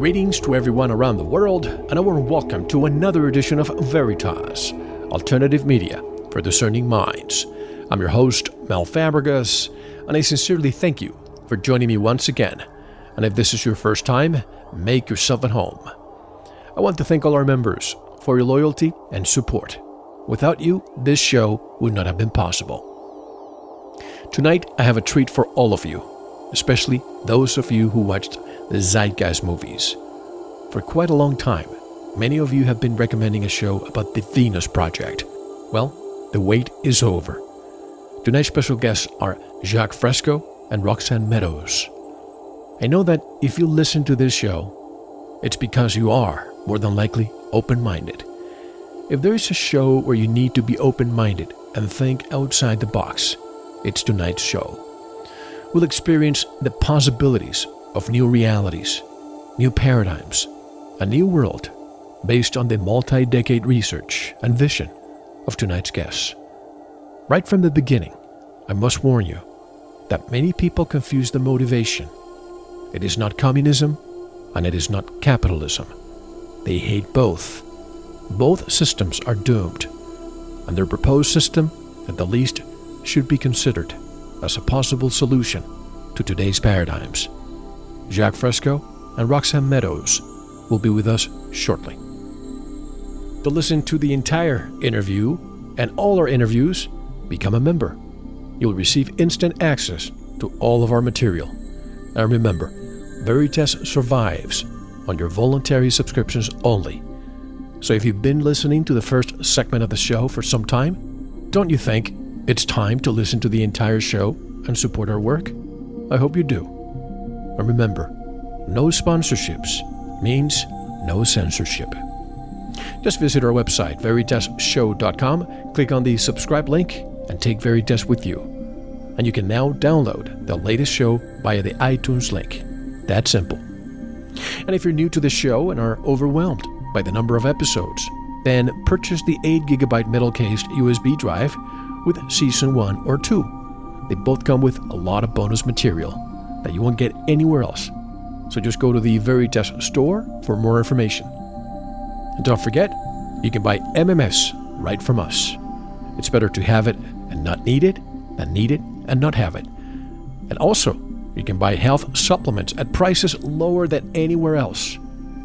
Greetings to everyone around the world, and a warm welcome to another edition of Veritas, alternative media for discerning minds. I'm your host, Mel Fabregas, and I sincerely thank you for joining me once again. And if this is your first time, make yourself at home. I want to thank all our members for your loyalty and support. Without you, this show would not have been possible. Tonight, I have a treat for all of you, especially those of you who watched the Zeitgeist movies. For quite a long time, many of you have been recommending a show about the Venus Project. Well, the wait is over. Tonight's special guests are Jacque Fresco and Roxanne Meadows. I know that if you listen to this show, it's because you are, more than likely, open minded. If there is a show where you need to be open minded and think outside the box, it's tonight's show. We'll experience the possibilities of new realities, new paradigms, a new world based on the multi decade research and vision of tonight's guests. Right from the beginning, I must warn you that many people confuse the motivation. It is not communism and it is not capitalism. They hate both. Both systems are doomed, and their proposed system, at the least, should be considered as a possible solution to today's paradigms. Jacque Fresco and Roxanne Meadows will be with us shortly. To listen to the entire interview and all our interviews, become a member. You'll receive instant access to all of our material. And remember, Veritas survives on your voluntary subscriptions only. So if you've been listening to the first segment of the show for some time, don't you think it's time to listen to the entire show and support our work? I hope you do. Remember, no sponsorships means no censorship. Just visit our website, veritasshow.com, click on the subscribe link, and take Veritas with you. And you can now download the latest show via the iTunes link. That simple. And if you're new to the show and are overwhelmed by the number of episodes, then purchase the 8GB metal cased USB drive with Season 1 or 2. They both come with a lot of bonus material that you won't get anywhere else. So just go to the Veritas store for more information. And don't forget, you can buy MMS right from us. It's better to have it and not need it than need it and not have it. And also, you can buy health supplements at prices lower than anywhere else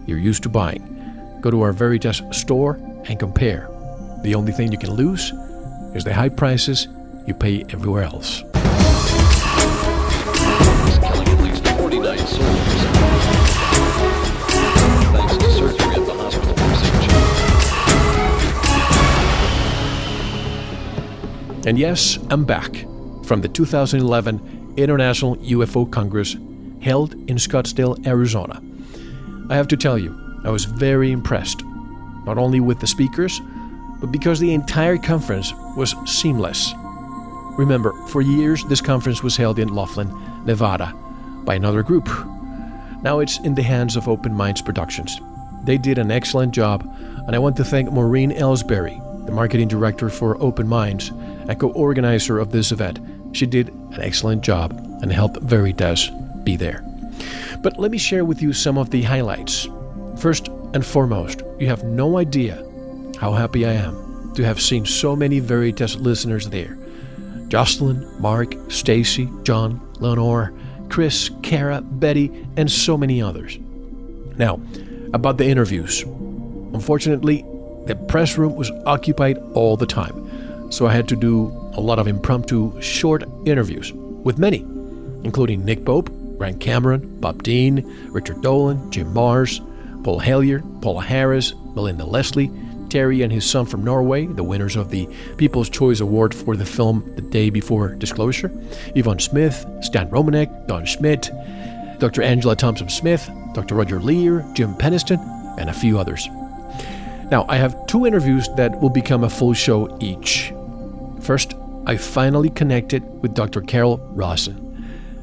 you're used to buying. Go to our Veritas store and compare. The only thing you can lose is the high prices you pay everywhere else. And yes, I'm back from the 2011 International UFO Congress held in Scottsdale, Arizona. I have to tell you, I was very impressed, not only with the speakers, but because the entire conference was seamless. Remember, for years this conference was held in Laughlin, Nevada, by another group. Now it's in the hands of Open Minds Productions. They did an excellent job, and I want to thank Maureen Elsberry, the marketing director for Open Minds and co organizer of this event. She did an excellent job and helped Veritas be there. But let me share with you some of the highlights. First and foremost, you have no idea how happy I am to have seen so many Veritas listeners there. Jocelyn, Mark, Stacy, John, Lenore, Chris, Kara, Betty, and so many others. Now, about the interviews. Unfortunately, the press room was occupied all the time, so I had to do a lot of impromptu short interviews with many, including Nick Pope, Grant Cameron, Bob Dean, Richard Dolan, Jim Marrs, Paul Hellyer, Paola Harris, Melinda Leslie, Terry and his son from Norway, the winners of the People's Choice Award for the film The Day Before Disclosure, Yvonne Smith, Stan Romanek, Don Schmitt, Dr. Angela Thompson Smith, Dr. Roger Leir, Jim Penniston, and a few others. Now, I have two interviews that will become a full show each. First, I finally connected with Dr. Carol Rosin,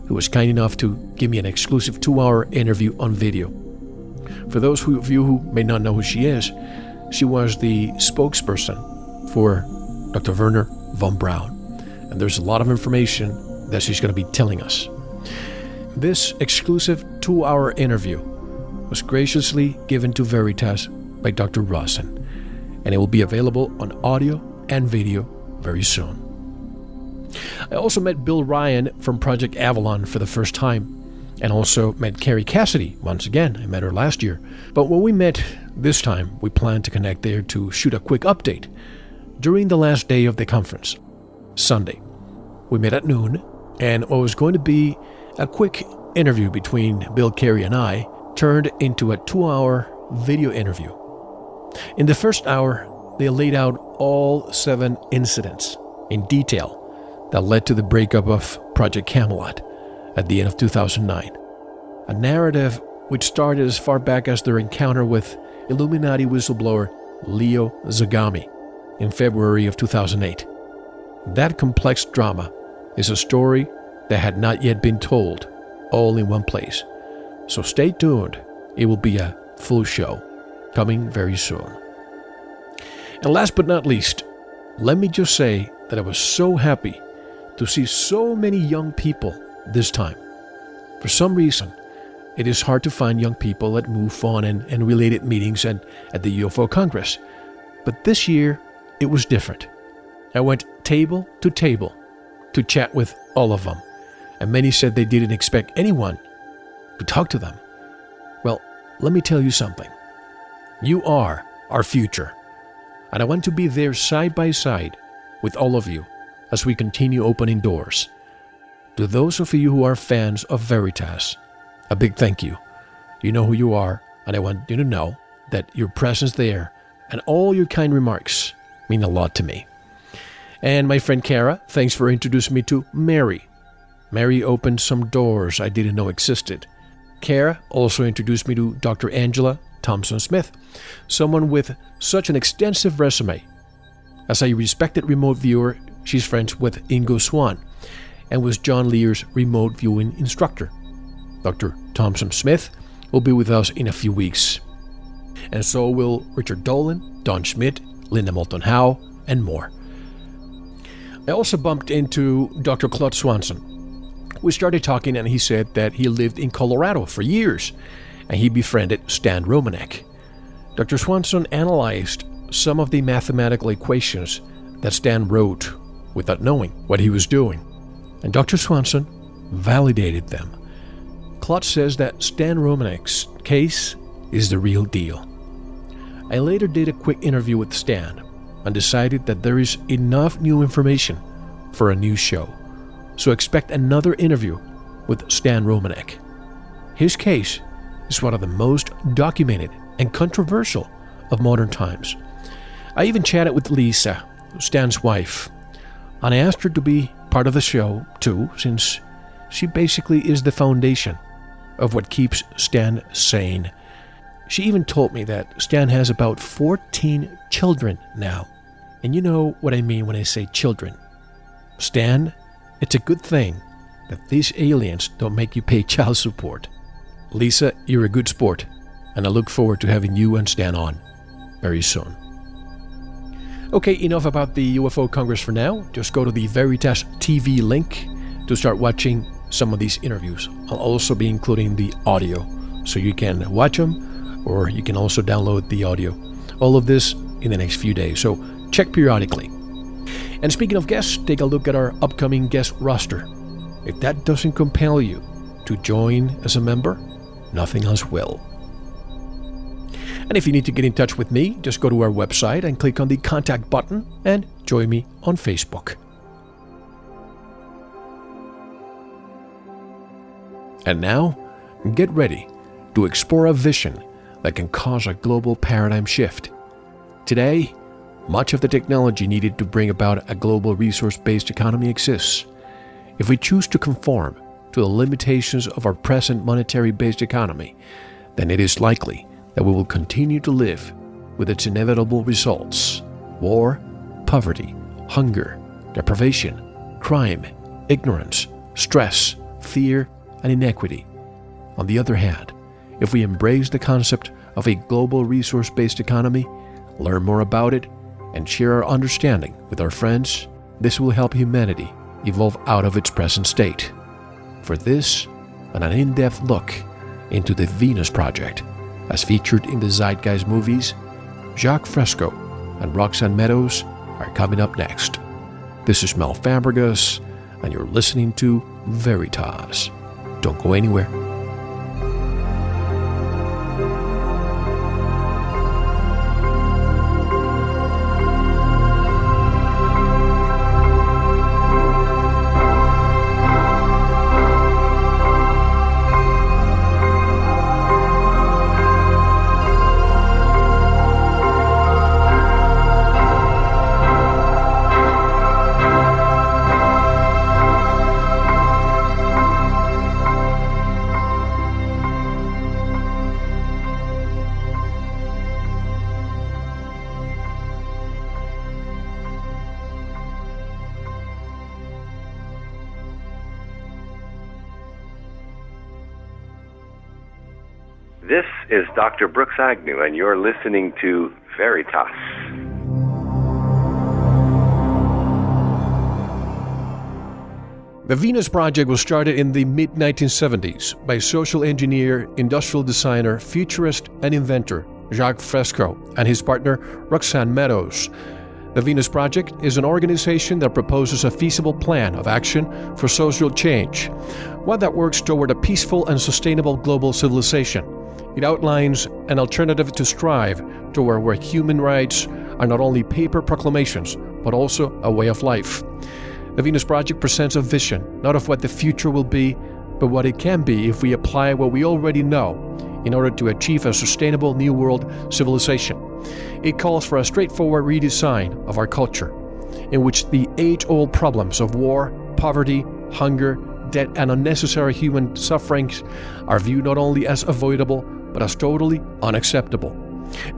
who was kind enough to give me an exclusive two hour interview on video. For those of you who may not know who she is, she was the spokesperson for Dr. Wernher von Braun. And there's a lot of information that she's going to be telling us. This exclusive two hour interview was graciously given to Veritas by Dr. Rosin, and it will be available on audio and video very soon. I also met Bill Ryan from Project Avalon for the first time, and also met Kerry Cassidy once again. I met her last year. But when we met this time, we planned to connect there to shoot a quick update during the last day of the conference, Sunday. We met at noon, and what was going to be a quick interview between Bill Kerry and I turned into a two hour video interview. In the first hour, they laid out all seven incidents in detail that led to the breakup of Project Camelot at the end of 2009. A narrative which started as far back as their encounter with Illuminati whistleblower Leo Zagami in February of 2008. That complex drama is a story that had not yet been told, all in one place. So stay tuned, it will be a full show coming very soon. And last but not least, let me just say that I was so happy to see so many young people this time. For some reason, it is hard to find young people at MUFON and, and related meetings and at the UFO Congress. But this year, it was different. I went table to table to chat with all of them, and many said they didn't expect anyone to talk to them. Well, let me tell you something. You are our future, and I want to be there side by side with all of you as we continue opening doors. To those of you who are fans of Veritas, a big thank you. You know who you are, and I want you to know that your presence there and all your kind remarks mean a lot to me. And my friend Kara, thanks for introducing me to Mary. Mary opened some doors I didn't know existed. Kara also introduced me to Dr. Angela Thompson Smith, someone with such an extensive resume. As a respected remote viewer, she's friends with Ingo Swann and was John Lear's remote viewing instructor. Dr. Thompson Smith will be with us in a few weeks. And so will Richard Dolan, Don Schmitt, Linda Moulton Howe, and more. I also bumped into Dr. Claude Swanson. We started talking, and he said that he lived in Colorado for years and he befriended Stan Romanek. Dr. Swanson analyzed some of the mathematical equations that Stan wrote without knowing what he was doing, and Dr. Swanson validated them. Claude says that Stan Romanek's case is the real deal. I later did a quick interview with Stan and decided that there is enough new information for a new show. So expect another interview with Stan Romanek. His case is one of the most documented and controversial of modern times. I even chatted with Lisa, Stan's wife, and I asked her to be part of the show too, since she basically is the foundation of what keeps Stan sane. She even told me that Stan has about 14 children now. And you know what I mean when I say children. Stan, it's a good thing that these aliens don't make you pay child support. Lisa, you're a good sport, and I look forward to having you and Stan on very soon. Okay, enough about the UFO Congress for now. Just go to the Veritas TV link to start watching some of these interviews. I'll also be including the audio so you can watch them or you can also download the audio. All of this in the next few days, so check periodically. And speaking of guests, take a look at our upcoming guest roster. If that doesn't compel you to join as a member, nothing else will. And if you need to get in touch with me, just go to our website and click on the contact button and join me on Facebook. And now, get ready to explore a vision that can cause a global paradigm shift. Today, much of the technology needed to bring about a global resource based economy exists. If we choose to conform to the limitations of our present monetary based economy, then it is likely that we will continue to live with its inevitable results war, poverty, hunger, deprivation, crime, ignorance, stress, fear, and inequity. On the other hand, if we embrace the concept of a global resource based economy, learn more about it, and share our understanding with our friends, this will help humanity evolve out of its present state. For this and an in depth look into the Venus Project, as featured in the Zeitgeist movies, Jacque Fresco and Roxanne Meadows are coming up next. This is Mel Fabregas, and you're listening to Veritas. Don't go anywhere. Agnew, and you're listening to Veritas. The Venus Project was started in the mid 1970s by social engineer, industrial designer, futurist, and inventor Jacque Fresco and his partner Roxanne Meadows. The Venus Project is an organization that proposes a feasible plan of action for social change, one that works toward a peaceful and sustainable global civilization. It outlines an alternative to strive toward where human rights are not only paper proclamations, but also a way of life. The Venus Project presents a vision, not of what the future will be, but what it can be if we apply what we already know in order to achieve a sustainable New World civilization. It calls for a straightforward redesign of our culture, in which the age old problems of war, poverty, hunger, debt, and unnecessary human sufferings are viewed not only as avoidable, but as totally unacceptable.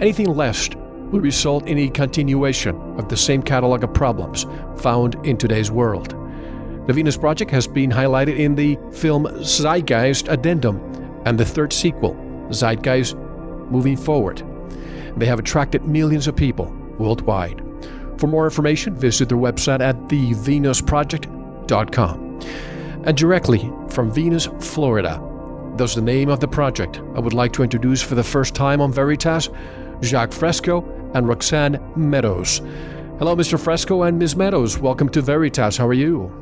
Anything less will result in a continuation of the same catalog of problems found in today's world. The Venus Project has been highlighted in the film Zeitgeist Addendum and the third sequel, Zeitgeist Moving Forward. They have attracted millions of people worldwide. For more information, visit their website at thevenusproject.com. And directly from Venus, Florida, that's the name of the project I would like to introduce for the first time on Veritas Jacque Fresco and Roxanne Meadows. Hello, Mr. Fresco and Ms. Meadows. Welcome to Veritas. How are you?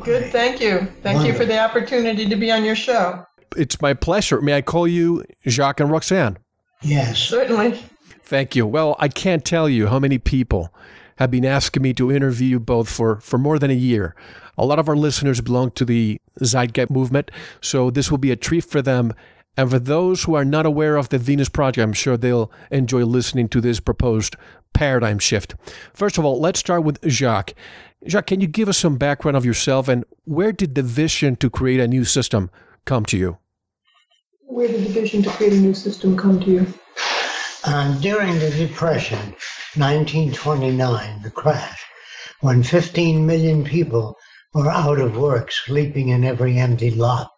Good, thank you. Thank you for the opportunity to be on your show. It's my pleasure. May I call you Jacque and Roxanne? Yes. Certainly. Thank you. Well, I can't tell you how many people have been asking me to interview you both for, for more than a year. A lot of our listeners belong to the Zeitgeist movement, so this will be a treat for them. And for those who are not aware of the Venus Project, I'm sure they'll enjoy listening to this proposed paradigm shift. First of all, let's start with Jacque. Jacque, can you give us some background of yourself and where did the vision to create a new system come to you? Where did the vision to create a new system come to you? Uh, during the Depression, 1929, the crash, when 15 million people were out of work, sleeping in every empty lot.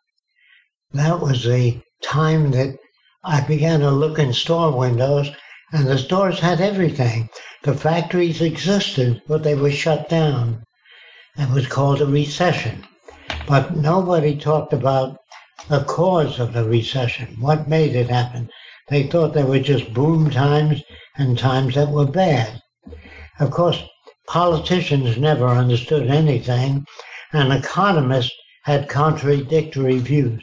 That was the time that I began to look in store windows, and the stores had everything. The factories existed, but they were shut down. It was called a recession. But nobody talked about the cause of the recession, what made it happen. They thought they were just boom times and times that were bad. Of course, politicians never understood anything, and economists had contradictory views.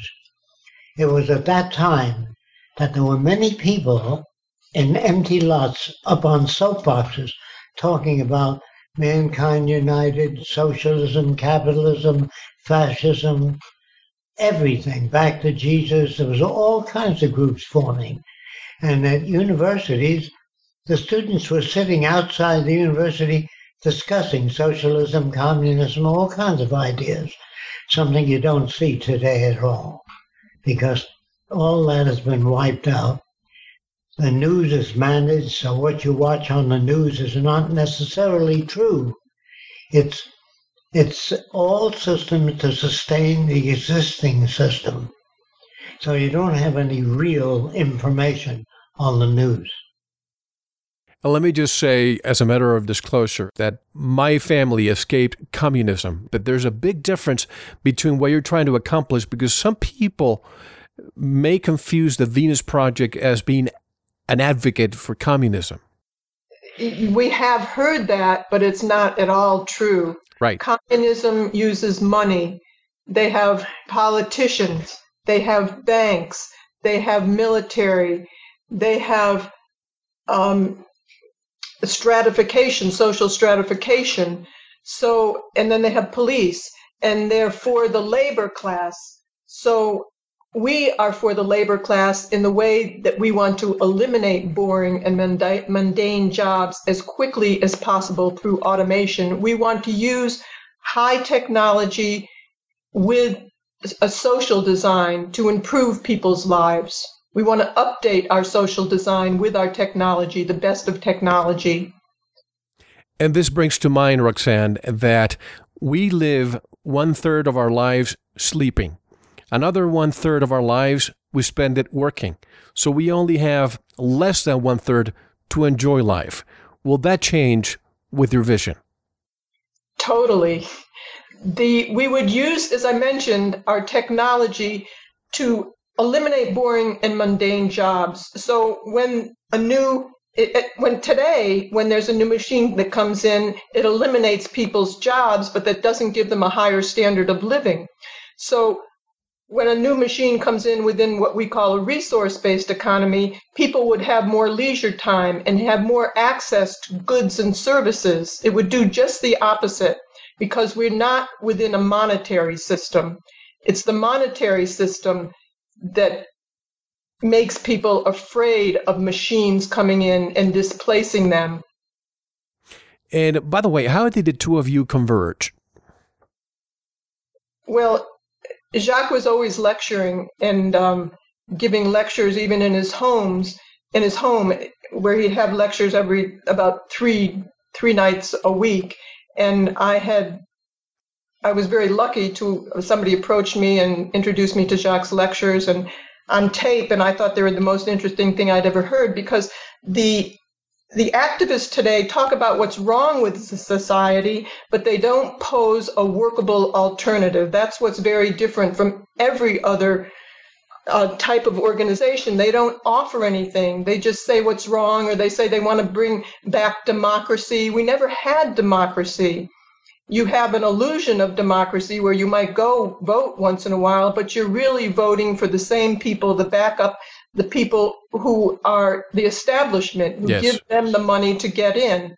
It was at that time that there were many people in empty lots up on soapboxes talking about mankind united, socialism, capitalism, fascism, everything, back to Jesus. There was all kinds of groups forming. And at universities, the students were sitting outside the university discussing socialism, communism, all kinds of ideas, something you don't see today at all, because all that has been wiped out. The news is managed, so what you watch on the news is not necessarily true. It's it's all systems to sustain the existing system. So you don't have any real information on the news. Let me just say, as a matter of disclosure, that my family escaped communism, but there's a big difference between what you're trying to accomplish because some people may confuse the Venus Project as being an advocate for communism. We have heard that, but it's not at all true. Right. Communism uses money. They have politicians, they have banks, they have military, they have um, stratification, social stratification. So, and then they have police, and they're for the labor class. So, we are for the labor class in the way that we want to eliminate boring and mundane jobs as quickly as possible through automation. We want to use high technology with a social design to improve people's lives. We want to update our social design with our technology, the best of technology. And this brings to mind, Roxanne, that we live one third of our lives sleeping. Another one third of our lives we spend it working. So we only have less than one third to enjoy life. Will that change with your vision? Totally. The we would use, as I mentioned, our technology to eliminate boring and mundane jobs. So when a new it, it, when today, when there's a new machine that comes in, it eliminates people's jobs, but that doesn't give them a higher standard of living. So when a new machine comes in within what we call a resource based economy, people would have more leisure time and have more access to goods and services. It would do just the opposite because we're not within a monetary system. It's the monetary system that makes people afraid of machines coming in and displacing them. And by the way, how did the two of you converge? Well, Jacque was always lecturing and um, giving lectures even in his homes, in his home, where he'd have lectures every about three three nights a week. And I had I was very lucky to somebody approached me and introduced me to Jacque's lectures, and on tape, and I thought they were the most interesting thing I'd ever heard because the the activists today talk about what's wrong with society, but they don't pose a workable alternative. That's what's very different from every other uh, type of organization. They don't offer anything. They just say what's wrong, or they say they want to bring back democracy. We never had democracy. You have an illusion of democracy where you might go vote once in a while, but you're really voting for the same people, the backup the people who are the establishment who Yes. give them the money to get in.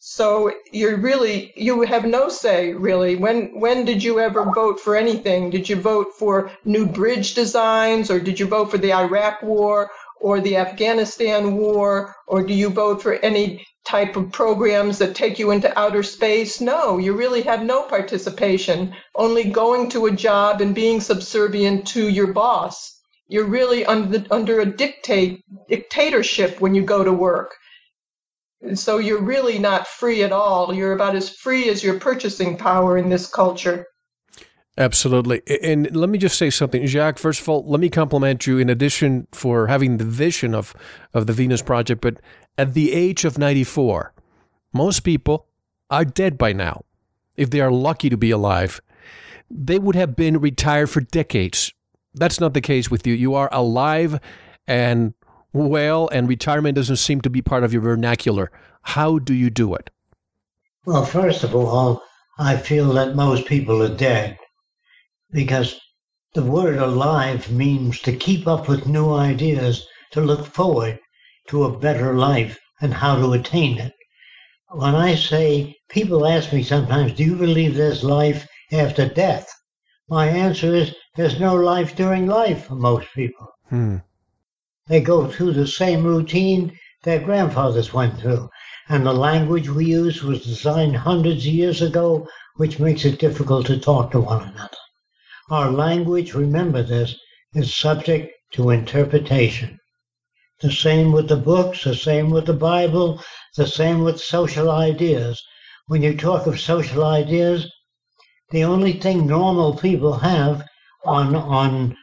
So you're really you have no say really. When when did you ever vote for anything? Did you vote for new bridge designs or did you vote for the Iraq war or the Afghanistan war or do you vote for any type of programs that take you into outer space? No, you really have no participation, only going to a job and being subservient to your boss you're really under under a dictate dictatorship when you go to work. So you're really not free at all. You're about as free as your purchasing power in this culture. Absolutely. And let me just say something, Jacque. First of all, let me compliment you in addition for having the vision of, of the Venus Project. But at the age of 94, most people are dead by now. If they are lucky to be alive, they would have been retired for decades. That's not the case with you. You are alive and well, and retirement doesn't seem to be part of your vernacular. How do you do it? Well, first of all, I feel that most people are dead because the word alive means to keep up with new ideas, to look forward to a better life and how to attain it. When I say, people ask me sometimes, do you believe there's life after death? My answer is, there's no life during life for most people. Hmm. They go through the same routine their grandfathers went through. And the language we use was designed hundreds of years ago, which makes it difficult to talk to one another. Our language, remember this, is subject to interpretation. The same with the books, the same with the Bible, the same with social ideas. When you talk of social ideas, the only thing normal people have on on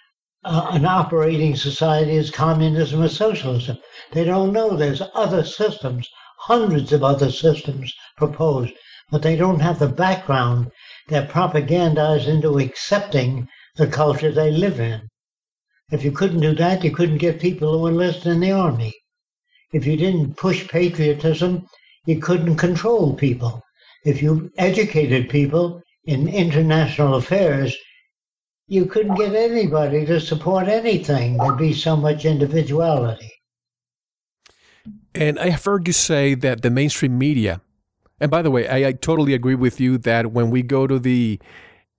uh, an operating society is communism or socialism. They don't know there's other systems, hundreds of other systems proposed, but they don't have the background. They're propagandized into accepting the culture they live in. If you couldn't do that, you couldn't get people to enlist in the army. If you didn't push patriotism, you couldn't control people. If you educated people in international affairs, you couldn't get anybody to support anything. There'd be so much individuality. And I have heard you say that the mainstream media, and by the way, I, I totally agree with you that when we go to the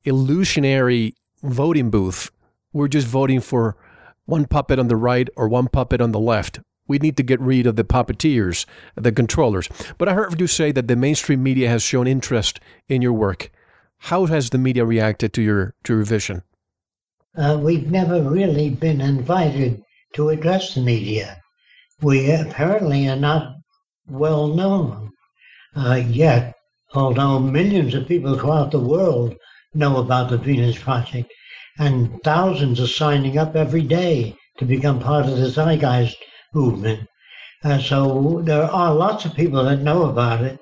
illusionary voting booth, we're just voting for one puppet on the right or one puppet on the left. We need to get rid of the puppeteers, the controllers. But I heard you say that the mainstream media has shown interest in your work. How has the media reacted to your to your vision? Uh, we've never really been invited to address the media. We apparently are not well known uh, yet, although millions of people throughout the world know about the Venus Project, and thousands are signing up every day to become part of the Zeitgeist movement. Uh, so there are lots of people that know about it,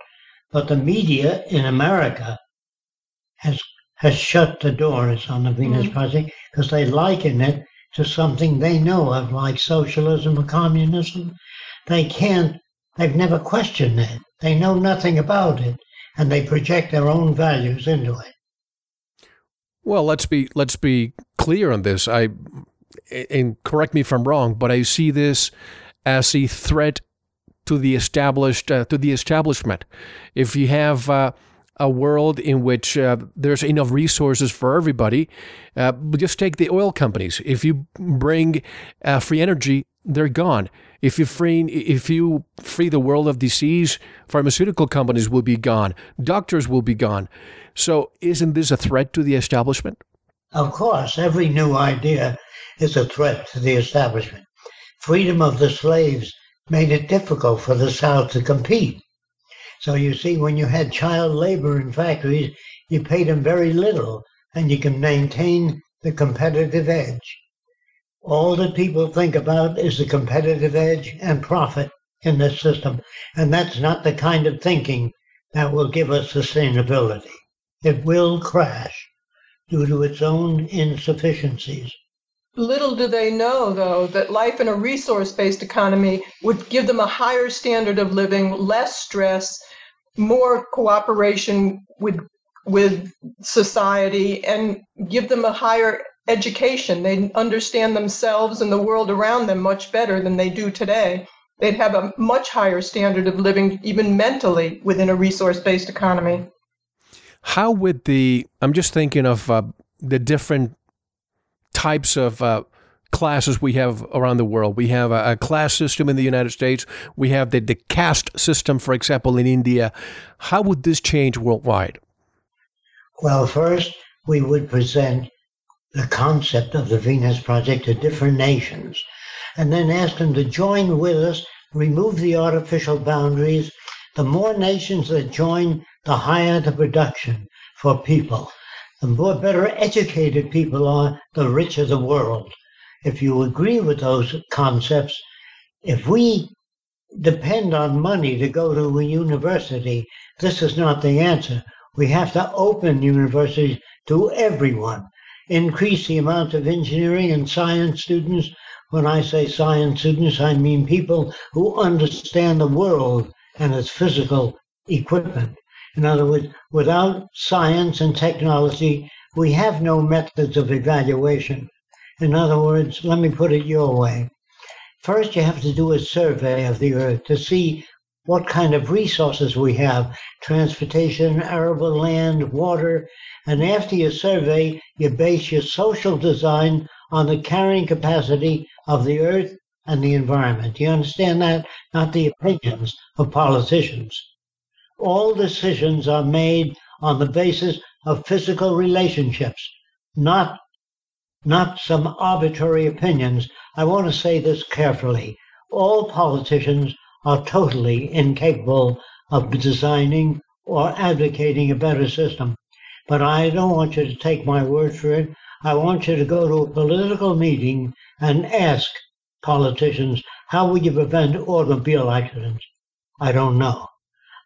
but the media in America has has shut the doors on the Venus Mhm. Project because they liken it to something they know of, like socialism or communism. They can't. They've never questioned it. They know nothing about it, and they project their own values into it. Well, let's be let's be clear on this. I and correct me if I'm wrong, but I see this as a threat to the established uh, to the establishment. If you have uh, a world in which uh, there's enough resources for everybody, uh, just take the oil companies. If you bring uh, free energy, they're gone. If you free if you free the world of disease, pharmaceutical companies will be gone. Doctors will be gone. So, isn't this a threat to the establishment? Of course, every new idea is a threat to the establishment. Freedom of the slaves made it difficult for the South to compete. So you see, when you had child labor in factories, you paid them very little, and you can maintain the competitive edge. All that people think about is the competitive edge and profit in this system. And that's not the kind of thinking that will give us sustainability. It will crash due to its own insufficiencies. Little do they know, though, that life in a resource based economy would give them a higher standard of living, less stress, more cooperation with, with society, and give them a higher education. They'd understand themselves and the world around them much better than they do today. They'd have a much higher standard of living, even mentally, within a resource based economy. How would the, I'm just thinking of uh, the different types of uh, classes we have around the world. We have a, a, class system in the United States. We have the, the caste system, for example, in India. How would this change worldwide? Well, first, we would present the concept of the Venus Project to different nations and then ask them to join with us, remove the artificial boundaries. The more nations that join, the higher the production for people. The more better educated people are, the richer the world. If you agree with those concepts, if we depend on money to go to a university, this is not the answer. We have to open universities to everyone, increase the amount of engineering and science students. When I say science students, I mean people who understand the world and its physical equipment. In other words, without science and technology, we have no methods of evaluation. In other words, let me put it your way. First, you have to do a survey of the earth to see what kind of resources we have transportation, arable land, water. And after your survey, you base your social design on the carrying capacity of the earth and the environment. You understand that? Not the opinions of politicians all decisions are made on the basis of physical relationships, not not some arbitrary opinions. I want to say this carefully. All politicians are totally incapable of designing or advocating a better system. But I don't want you to take my word for it. I want you to go to a political meeting and ask politicians, how will you prevent automobile accidents? I don't know.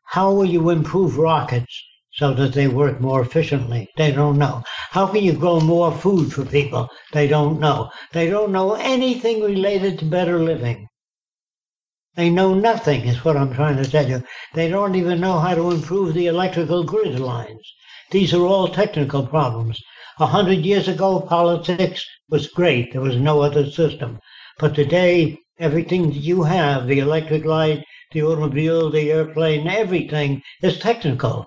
How will you improve rockets so that they work more efficiently? They don't know. How can you grow more food for people? They don't know. They don't know anything related to better living. They know nothing, is what I'm trying to tell you. They don't even know how to improve the electrical grid lines. These are all technical problems. A hundred years ago, politics was great. There was no other system. But today, everything that you have, the electric light, the automobile, the airplane, everything is technical.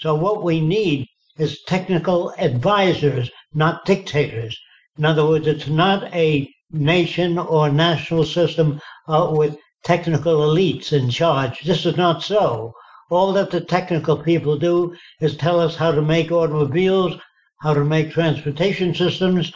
So what we need is technical advisors, not dictators. In other words, it's not a nation or national system uh, with technical elites in charge. This is not so. All that the technical people do is tell us how to make automobiles, how to make transportation systems,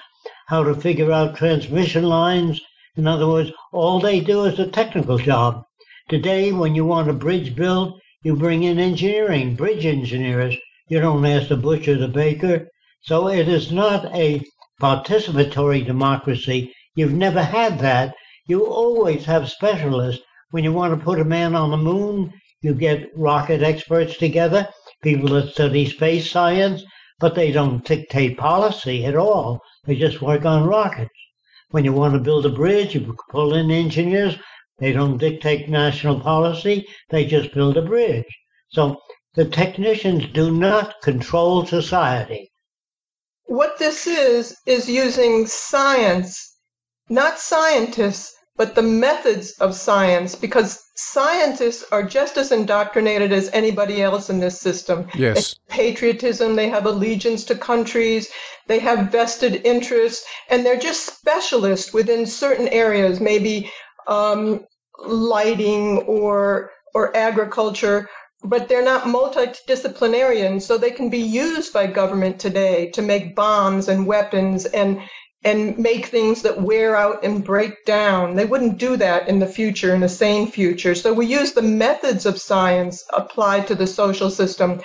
how to figure out transmission lines. In other words, all they do is a technical job. Today, when you want a bridge built, you bring in engineering, bridge engineers. You don't ask the butcher, the baker. So it is not a participatory democracy. You've never had that. You always have specialists. When you want to put a man on the moon, you get rocket experts together, people that study space science, but they don't dictate policy at all. They just work on rockets. When you want to build a bridge, you pull in engineers they don't dictate national policy, they just build a bridge. So the technicians do not control society. What this is, is using science, not scientists, but the methods of science, because scientists are just as indoctrinated as anybody else in this system. Yes. It's patriotism, they have allegiance to countries, they have vested interests, and they're just specialists within certain areas, maybe um, lighting or or agriculture, but they're not multidisciplinarian, so they can be used by government today to make bombs and weapons and and make things that wear out and break down. They wouldn't do that in the future, in a sane future. So we use the methods of science applied to the social system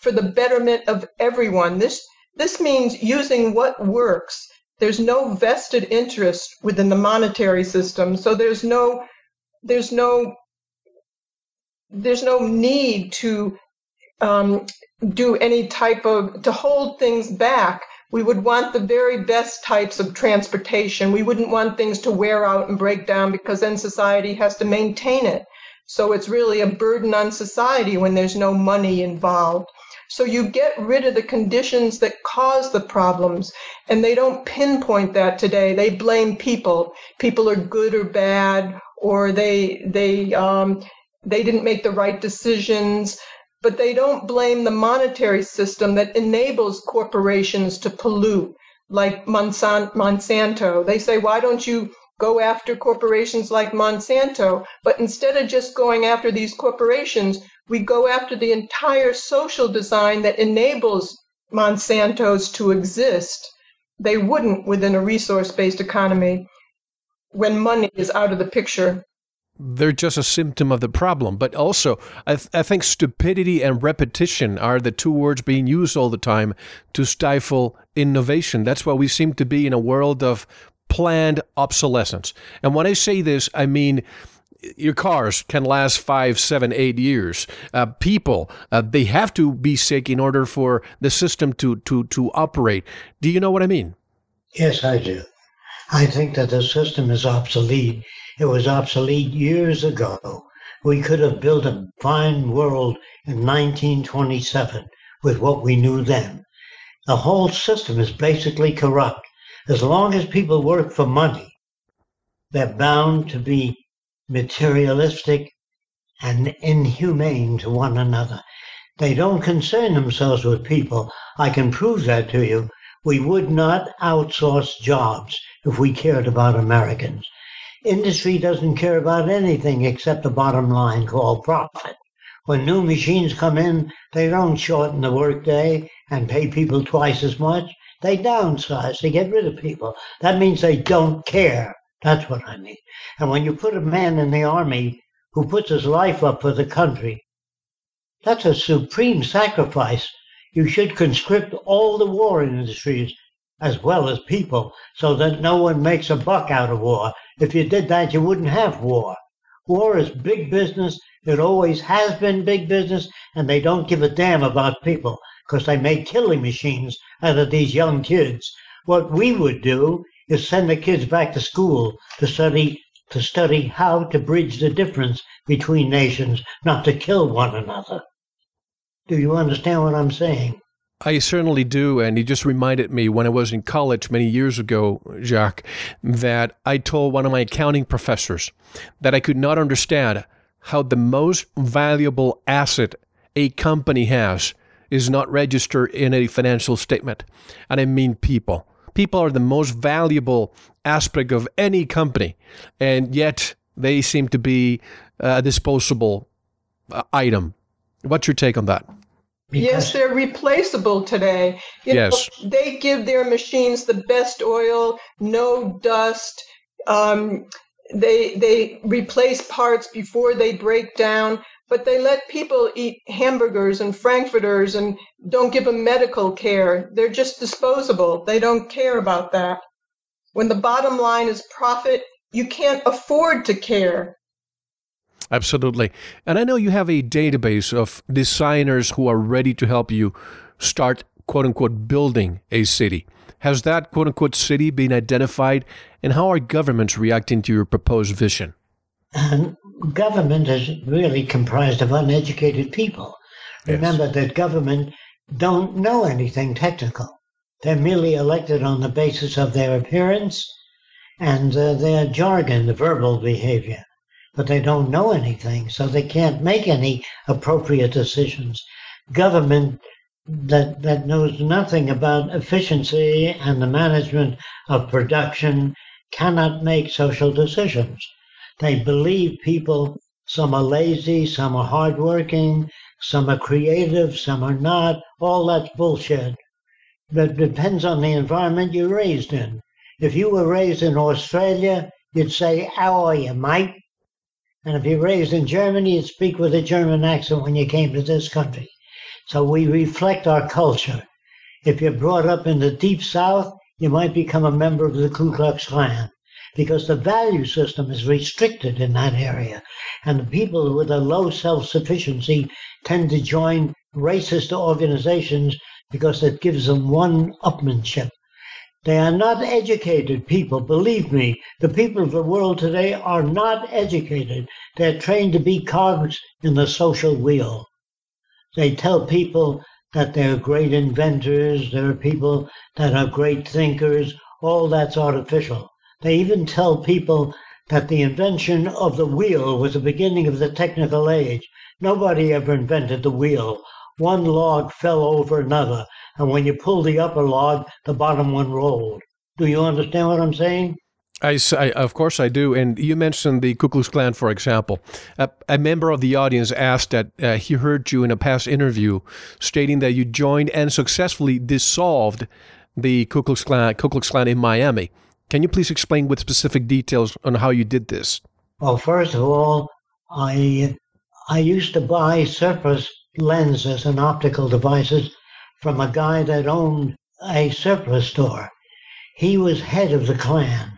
for the betterment of everyone. This this means using what works there's no vested interest within the monetary system. So there's no there's no there's no need to um, do any type of to hold things back. We would want the very best types of transportation. We wouldn't want things to wear out and break down because then society has to maintain it. So it's really a burden on society when there's no money involved. So you get rid of the conditions that cause the problems, and they don't pinpoint that today. They blame people. People are good or bad, or they they um, they didn't make the right decisions. But they don't blame the monetary system that enables corporations to pollute, like Monsanto. They say, why don't you go after corporations like Monsanto. But instead of just going after these corporations, we go after the entire social design that enables Monsantos to exist. They wouldn't within a resource based economy when money is out of the picture. They're just a symptom of the problem. But also, I, th- I think stupidity and repetition are the two words being used all the time to stifle innovation. That's why we seem to be in a world of planned obsolescence. And when I say this, I mean your cars can last five, seven, eight years. Uh, people, uh, they have to be sick in order for the system to, to, to operate. Do you know what I mean? Yes, I do. I think that the system is obsolete. It was obsolete years ago. We could have built a fine world in 1927 with what we knew then. The whole system is basically corrupt. As long as people work for money, they're bound to be materialistic and inhumane to one another. They don't concern themselves with people. I can prove that to you. We would not outsource jobs if we cared about Americans. Industry doesn't care about anything except the bottom line called profit. When new machines come in, they don't shorten the workday and pay people twice as much. They downsize, they get rid of people. That means they don't care. That's what I mean. And when you put a man in the army who puts his life up for the country, that's a supreme sacrifice. You should conscript all the war industries as well as people so that no one makes a buck out of war. If you did that, you wouldn't have war. War is big business. It always has been big business, and they don't give a damn about people because they make killing machines out of these young kids. What we would do is send the kids back to school to study to study how to bridge the difference between nations, not to kill one another. Do you understand what I'm saying? I certainly do. And you just reminded me when I was in college many years ago, Jacque, that I told one of my accounting professors that I could not understand how the most valuable asset a company has is not registered in a financial statement. And I mean people. People are the most valuable aspect of any company, and yet they seem to be a disposable uh, item. What's your take on that? Because yes, they're replaceable today. You yes. Know, they give their machines the best oil, no dust. Um, they they replace parts before they break down but they let people eat hamburgers and frankfurters and don't give them medical care. They're just disposable. They don't care about that. When the bottom line is profit, you can't afford to care. Absolutely. And I know you have a database of designers who are ready to help you start, quote unquote, building a city. Has that, quote unquote, city been identified? And how are governments reacting to your proposed vision? And government is really comprised of uneducated people. Yes. Remember that government don't know anything technical. They're merely elected on the basis of their appearance and uh, their jargon, the verbal behavior. But they don't know anything, so they can't make any appropriate decisions. Government that, that knows nothing about efficiency and the management of production cannot make social decisions. They believe people, some are lazy, some are hardworking, some are creative, some are not. All that's bullshit. That depends on the environment you're raised in. If you were raised in Australia, you'd say, How are you, mate? And if you're raised in Germany, you'd speak with a German accent when you came to this country. So we reflect our culture. If you're brought up in the deep south, you might become a member of the Ku Klux Klan because the value system is restricted in that area. And the people with a low self sufficiency tend to join racist organizations because it gives them one upmanship. They are not educated people. Believe me, the people of the world today are not educated. They're trained to be cogs in the social wheel. They tell people that they're great inventors, there are people that are great thinkers. All that's artificial. They even tell people that the invention of the wheel was the beginning of the technical age. Nobody ever invented the wheel. One log fell over another, and when you pulled the upper log, the bottom one rolled. Do you understand what I'm saying? I, I, of course I do. And you mentioned the Ku Klux Klan, for example. A, a member of the audience asked that uh, he heard you in a past interview stating that you joined and successfully dissolved the Ku Klux Klan, Ku Klux Klan in Miami. Can you please explain with specific details on how you did this? Well, first of all, I I used to buy surplus lenses and optical devices from a guy that owned a surplus store. He was head of the Klan.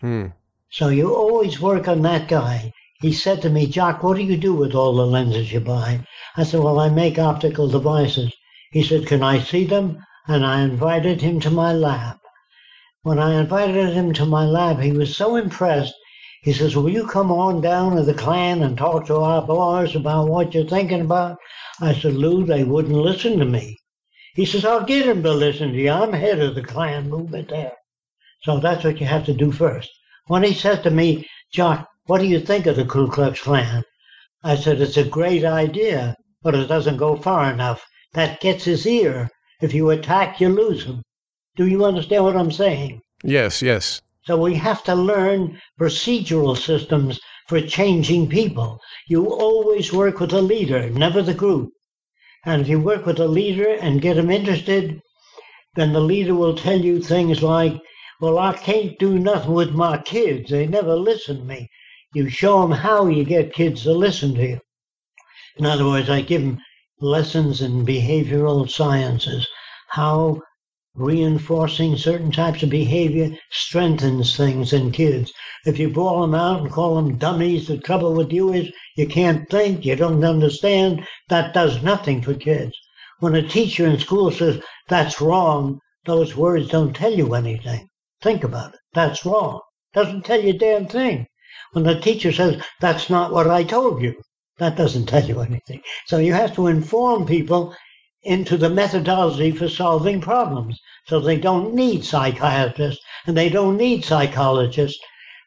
Hmm. So you always work on that guy. He said to me, Jacque, what do you do with all the lenses you buy? I said, Well, I make optical devices. He said, Can I see them? And I invited him to my lab. When I invited him to my lab, he was so impressed. He says, Will you come on down to the Klan and talk to our boys about what you're thinking about? I said, Lou, they wouldn't listen to me. He says, I'll get them to listen to you. I'm head of the Klan movement there. So that's what you have to do first. When he said to me, Jacque, what do you think of the Ku Klux Klan? I said, it's a great idea, but it doesn't go far enough. That gets his ear. If you attack, you lose him. Do you understand what I'm saying? Yes, yes. So we have to learn procedural systems for changing people. You always work with a leader, never the group. And if you work with a leader and get them interested, then the leader will tell you things like, well, I can't do nothing with my kids. They never listen to me. You show them how you get kids to listen to you. In other words, I give them lessons in behavioral sciences, how reinforcing certain types of behavior strengthens things in kids. If you bawl them out and call them dummies, the trouble with you is you can't think, you don't understand. That does nothing for kids. When a teacher in school says that's wrong, those words don't tell you anything. Think about it. That's wrong. Doesn't tell you a damn thing. When the teacher says that's not what I told you, that doesn't tell you anything. So you have to inform people into the methodology for solving problems. So they don't need psychiatrists and they don't need psychologists.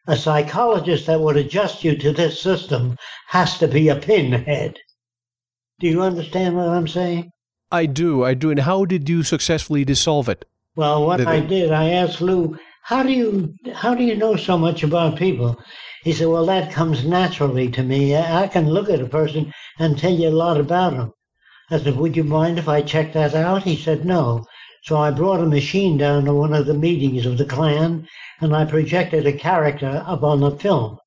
A psychologist that would adjust you to this system has to be a pinhead. Do you understand what I'm saying? I do, I do. And how did you successfully dissolve it? Well, what Did I did, I asked Lou, how do you how do you know so much about people? He said, well, that comes naturally to me. I I can look at a person and tell you a lot about them. I said, would you mind if I checked that out? He said, no. So I brought a machine down to one of the meetings of the Klan, and I projected a character up on the film,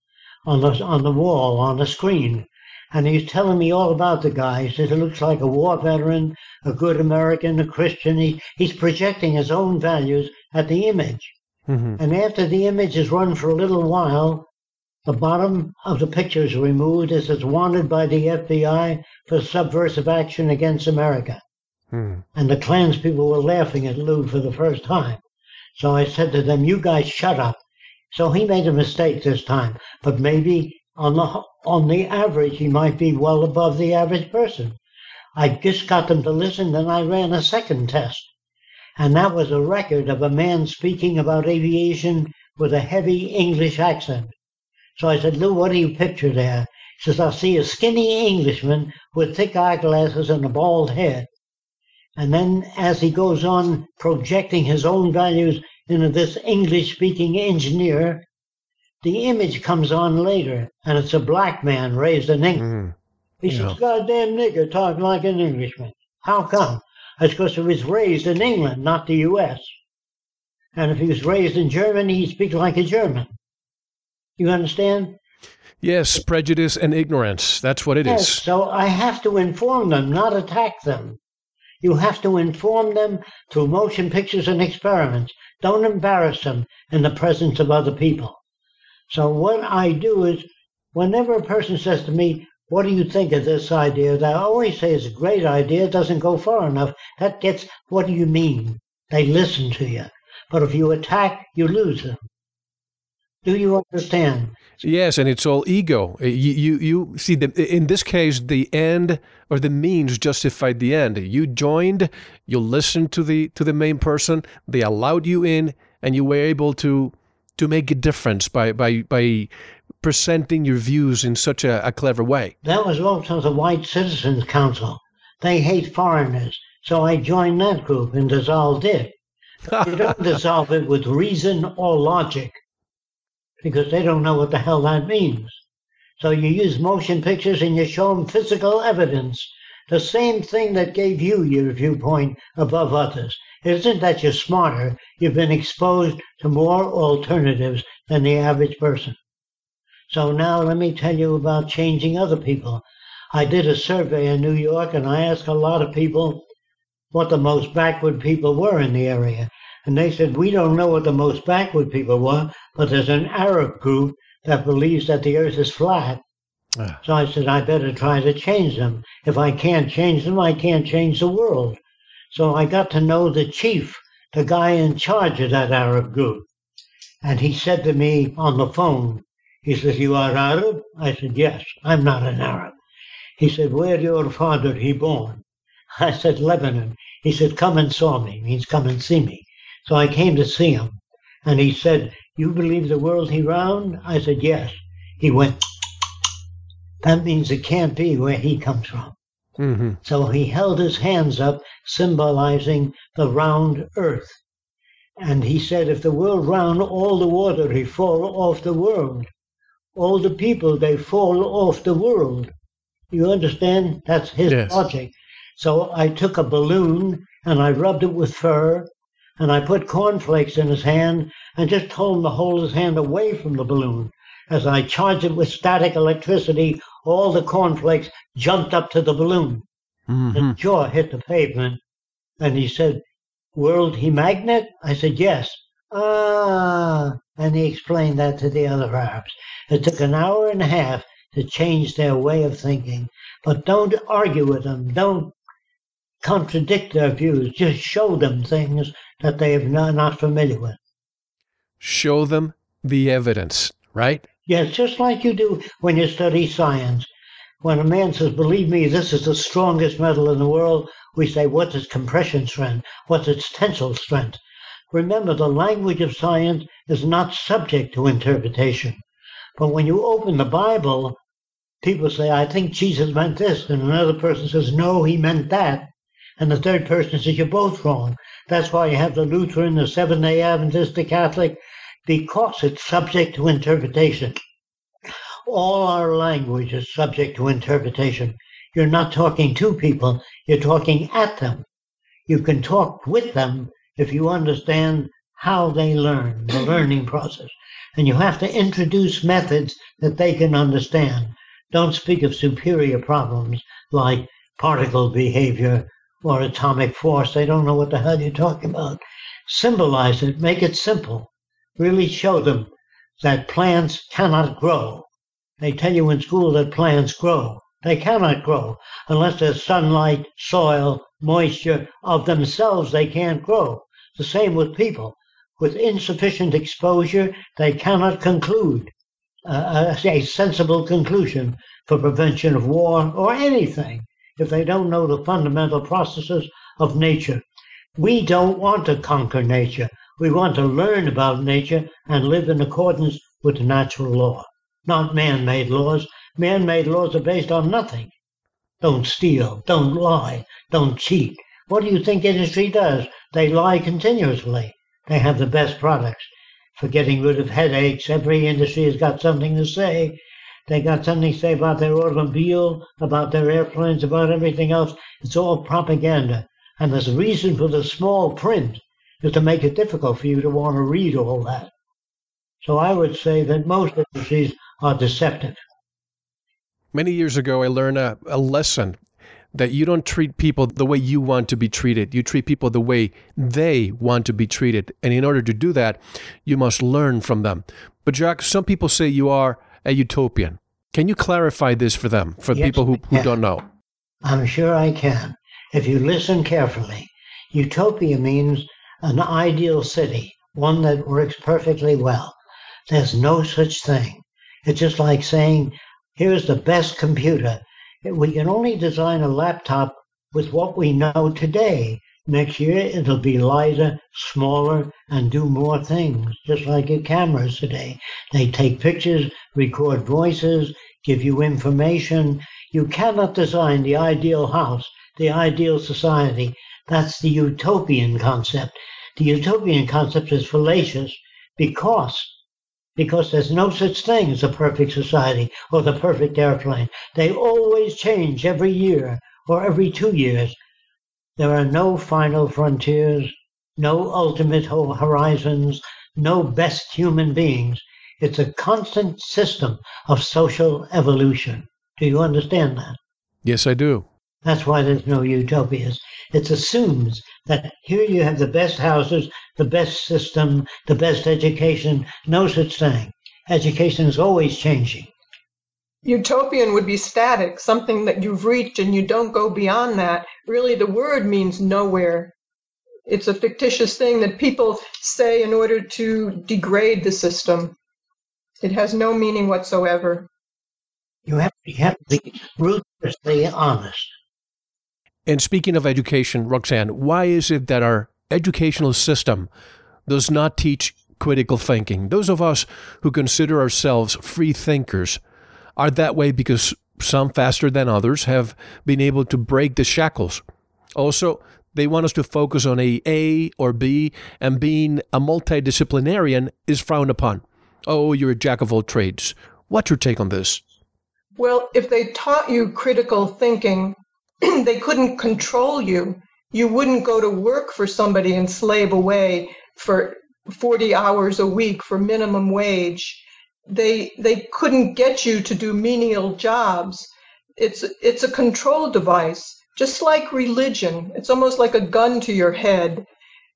on the on the wall, on the screen. And he's telling me all about the guy. He says he looks like a war veteran, a good American, a Christian. He, he's projecting his own values at the image. Mhm. And after the image is run for a little while, the bottom of the picture is removed as it's wanted by the FBI for subversive action against America. Hmm. And the Klans people were laughing at Lou for the first time. So I said to them, you guys shut up. So he made a mistake this time, but maybe on the, on the average, he might be well above the average person. I just got them to listen, then I ran a second test. And that was a record of a man speaking about aviation with a heavy English accent. So I said, Lou, what do you picture there? He says, I see a skinny Englishman with thick eyeglasses and a bald head. And then as he goes on projecting his own values into this English speaking engineer, the image comes on later and it's a black man raised in England. Mm-hmm. He Yeah. says, goddamn nigger talking like an Englishman. How come? That's because he was raised in England, not the U.S. And if he was raised in Germany, he speaks like a German. You understand? Yes, prejudice and ignorance. That's what it is. Yes, so I have to inform them, not attack them. You have to inform them through motion pictures and experiments. Don't embarrass them in the presence of other people. So what I do is, whenever a person says to me, what do you think of this idea? I always say it's a great idea. It doesn't go far enough. That gets, what do you mean? They listen to you. But if you attack, you lose them. Do you understand? Yes, and it's all ego. Uh, you, you, you see, the, in this case, the end or the means justified the end. You joined, you listened to the to the main person. They allowed you in, and you were able to to make a difference by by by presenting your views in such a, a clever way. That was also the White Citizens Council. They hate foreigners, so I joined that group and dissolved it. you don't dissolve it with reason or logic because they don't know what the hell that means. So you use motion pictures and you show them physical evidence, the same thing that gave you your viewpoint above others. It isn't that you're smarter, you've been exposed to more alternatives than the average person. So now let me tell you about changing other people. I did a survey in New York and I asked a lot of people what the most backward people were in the area. And they said, we don't know what the most backward people were, but there's an Arab group that believes that the earth is flat. Ah. So I said, I better try to change them. If I can't change them, I can't change the world. So I got to know the chief, the guy in charge of that Arab group. And he said to me on the phone, he says, you are Arab? I said, yes, I'm not an Arab. He said, where your father he born? I said, Lebanon. He said, come and saw me, means come and see me. So I came to see him, and he said, You believe the world he round? I said, Yes. He went, That means it can't be where he comes from. Mm-hmm. So he held his hands up, symbolizing the round earth. And he said, If the world round, all the water he fall off the world. All the people, they fall off the world. You understand? That's his yes. logic. So I took a balloon and I rubbed it with fur and I put cornflakes in his hand and just told him to hold his hand away from the balloon. As I charged it with static electricity, all the cornflakes jumped up to the balloon. Mm-hmm. His jaw hit the pavement, and he said, World he magnet? I said, Yes. Ah, and he explained that to the other Arabs. It took an hour and a half to change their way of thinking. But don't argue with them. Don't contradict their views. Just show them things that they are not, not familiar with. Show them the evidence, right? Yes, just like you do when you study science. When a man says, believe me, this is the strongest metal in the world, we say, what's its compression strength? What's its tensile strength? Remember, the language of science is not subject to interpretation. But when you open the Bible, people say, I think Jesus meant this, and another person says, no, he meant that. And the third person says, you're both wrong. That's why you have the Lutheran, the Seventh day Adventist, the Catholic, because it's subject to interpretation. All our language is subject to interpretation. You're not talking to people, you're talking at them. You can talk with them if you understand how they learn, the learning process. And you have to introduce methods that they can understand. Don't speak of superior problems like particle behavior or atomic force. They don't know what the hell you're talking about. Symbolize it, make it simple. Really show them that plants cannot grow. They tell you in school that plants grow. They cannot grow unless there's sunlight, soil, moisture. Of themselves, they can't grow. The same with people. With insufficient exposure, they cannot conclude uh, a sensible conclusion for prevention of war or anything if they don't know the fundamental processes of nature. We don't want to conquer nature. We want to learn about nature and live in accordance with the natural law, not man made laws. Man made laws are based on nothing. Don't steal, don't lie, don't cheat. What do you think industry does? They lie continuously. They have the best products. For getting rid of headaches, every industry has got something to say. They got something to say about their automobile, about their airplanes, about everything else. It's all propaganda. And there's a reason for the small print is to make it difficult for you to want to read all that. So I would say that most industries are deceptive. Many years ago, I learned a, a lesson that you don't treat people the way you want to be treated. You treat people the way they want to be treated. And in order to do that, you must learn from them. But, Jack, some people say you are a utopian. Can you clarify this for them, for Yes, people who, who don't know? I'm sure I can. If you listen carefully, utopia means an ideal city, one that works perfectly well. There's no such thing. It's just like saying, here's the best computer. We can only design a laptop with what we know today. Next year, it'll be lighter, smaller, and do more things, just like your cameras today. They take pictures, record voices, give you information. You cannot design the ideal house, the ideal society. That's the utopian concept. The utopian concept is fallacious because because there's no such thing as a perfect society or the perfect airplane. They always change every year or every two years. There are no final frontiers, no ultimate horizons, no best human beings. It's a constant system of social evolution. Do you understand that? Yes, I do. That's why there's no utopias. It assumes that here you have the best houses, the best system, the best education. No such thing. Education is always changing. Utopian would be static, something that you've reached and you don't go beyond that. Really, the word means nowhere. It's a fictitious thing that people say in order to degrade the system. It has no meaning whatsoever. You have, you have to be ruthlessly honest. And speaking of education, Roxanne, why is it that our educational system does not teach critical thinking? Those of us who consider ourselves free thinkers are that way because some faster than others have been able to break the shackles. Also, they want us to focus on a A or B, and being a multidisciplinarian is frowned upon. Oh, you're a jack of all trades. What's your take on this? Well, if they taught you critical thinking, they couldn't control you. You wouldn't go to work for somebody and slave away for 40 hours a week for minimum wage. They they couldn't get you to do menial jobs. It's it's a control device, just like religion. It's almost like a gun to your head.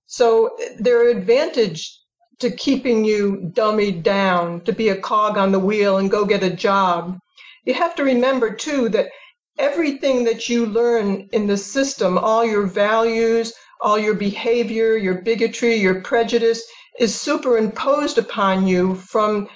So there are advantage to keeping you dummied down, to be a cog on the wheel and go get a job. You have to remember too that everything that you learn in the system, all your values, all your behavior, your bigotry, your prejudice, is superimposed upon you from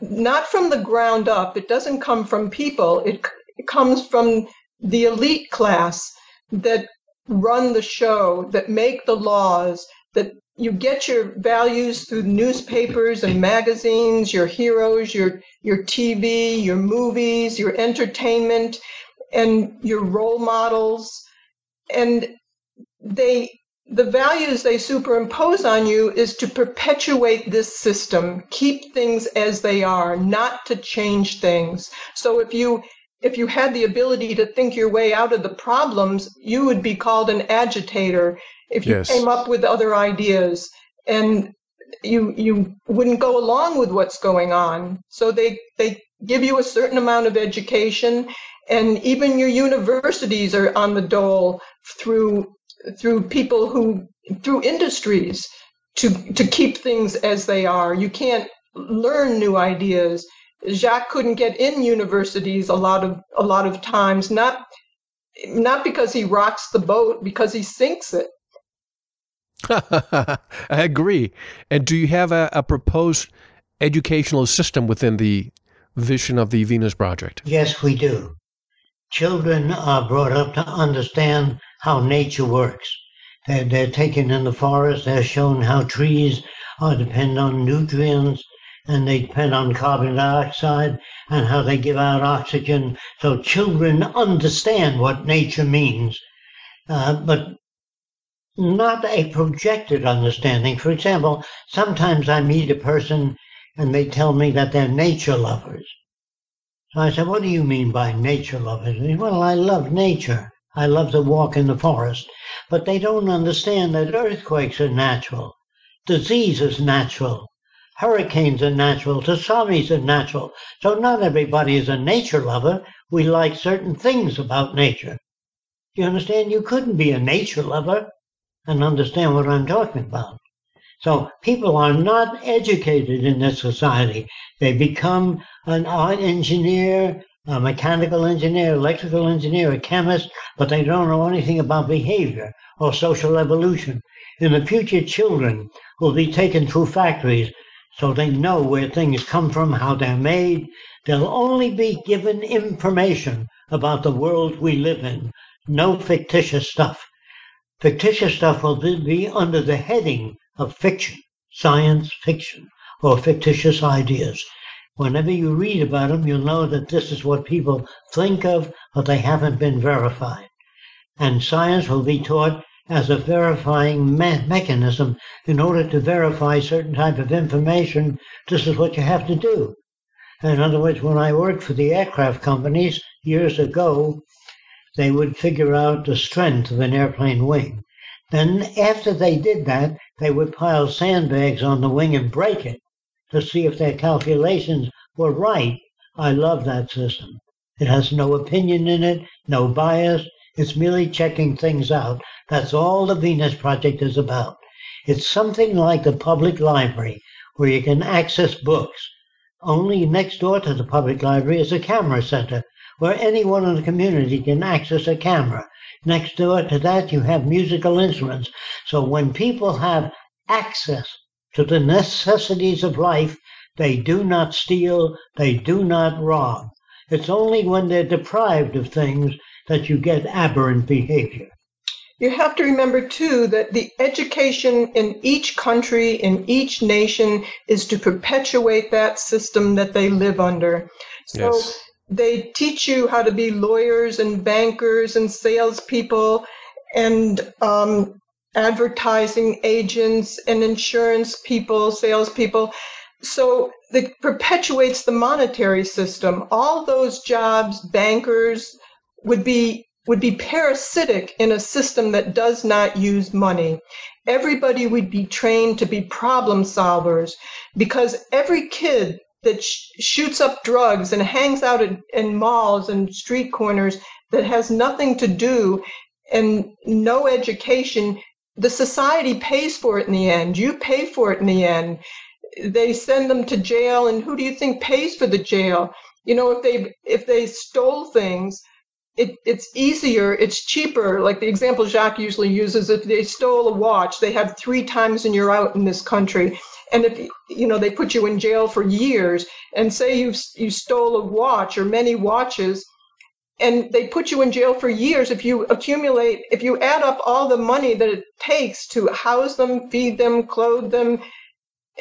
not from the ground up. It doesn't come from people. It, it comes from the elite class that run the show, that make the laws, that you get your values through newspapers and magazines, your heroes, your your TV, your movies, your entertainment, and your role models, and they the values they superimpose on you is to perpetuate this system, keep things as they are, not to change things. So if you if you had the ability to think your way out of the problems, you would be called an agitator if you Yes. came up with other ideas and you you wouldn't go along with what's going on. So they they give you a certain amount of education and even your universities are on the dole through through people who through industries to to keep things as they are. You can't learn new ideas. Jacque couldn't get in universities a lot of a lot of times, not not because he rocks the boat, because he sinks it. I agree. And do you have a, a proposed educational system within the vision of the Venus Project? Yes, we do. Children are brought up to understand how nature works. They're, they're taken in the forest, they're shown how trees are depend on nutrients and they depend on carbon dioxide and how they give out oxygen. So children understand what nature means, uh, but not a projected understanding. For example, sometimes I meet a person and they tell me that they're nature lovers. So I said, What do you mean by nature lovers? Well, I love nature. I love to walk in the forest. But they don't understand that earthquakes are natural, disease is natural, hurricanes are natural, tsunamis are natural. So not everybody is a nature lover. We like certain things about nature. You understand? You couldn't be a nature lover and understand what I'm talking about. So people are not educated in this society. They become an art engineer, a mechanical engineer, electrical engineer, a chemist, but they don't know anything about behavior or social evolution. In the future, children will be taken through factories so they know where things come from, how they're made. They'll only be given information about the world we live in, no fictitious stuff. Fictitious stuff will be under the heading of fiction, science fiction, or fictitious ideas. Whenever you read about them, you'll know that this is what people think of, but they haven't been verified. And science will be taught as a verifying me- mechanism in order to verify certain type of information. This is what you have to do. In other words, when I worked for the aircraft companies years ago, they would figure out the strength of an airplane wing. Then, after they did that, they would pile sandbags on the wing and break it to see if their calculations were right. I love that system. It has no opinion in it, no bias. It's merely checking things out. That's all the Venus Project is about. It's something like the public library where you can access books. Only next door to the public library is a camera center where anyone in the community can access a camera. Next door to that, you have musical instruments. So when people have access to the necessities of life, they do not steal, they do not rob. It's only when they're deprived of things that you get aberrant behavior. You have to remember, too, that the education in each country, in each nation, is to perpetuate that system that they live under. So Yes. they teach you how to be lawyers and bankers and salespeople and um, advertising agents and insurance people, salespeople. So it perpetuates the monetary system. All those jobs, bankers, would be would be parasitic in a system that does not use money. Everybody would be trained to be problem solvers because every kid that sh- shoots up drugs and hangs out in, in malls and street corners that has nothing to do and no education, the society pays for it in the end. You pay for it in the end. They send them to jail, and who do you think pays for the jail? You know, if they if they stole things, it, it's easier, it's cheaper. Like the example Jacque usually uses, if they stole a watch, they have three times and you're out in this country. And if you know they put you in jail for years, and say you you stole a watch or many watches, and they put you in jail for years. If you accumulate, if you add up all the money that it takes to house them, feed them, clothe them,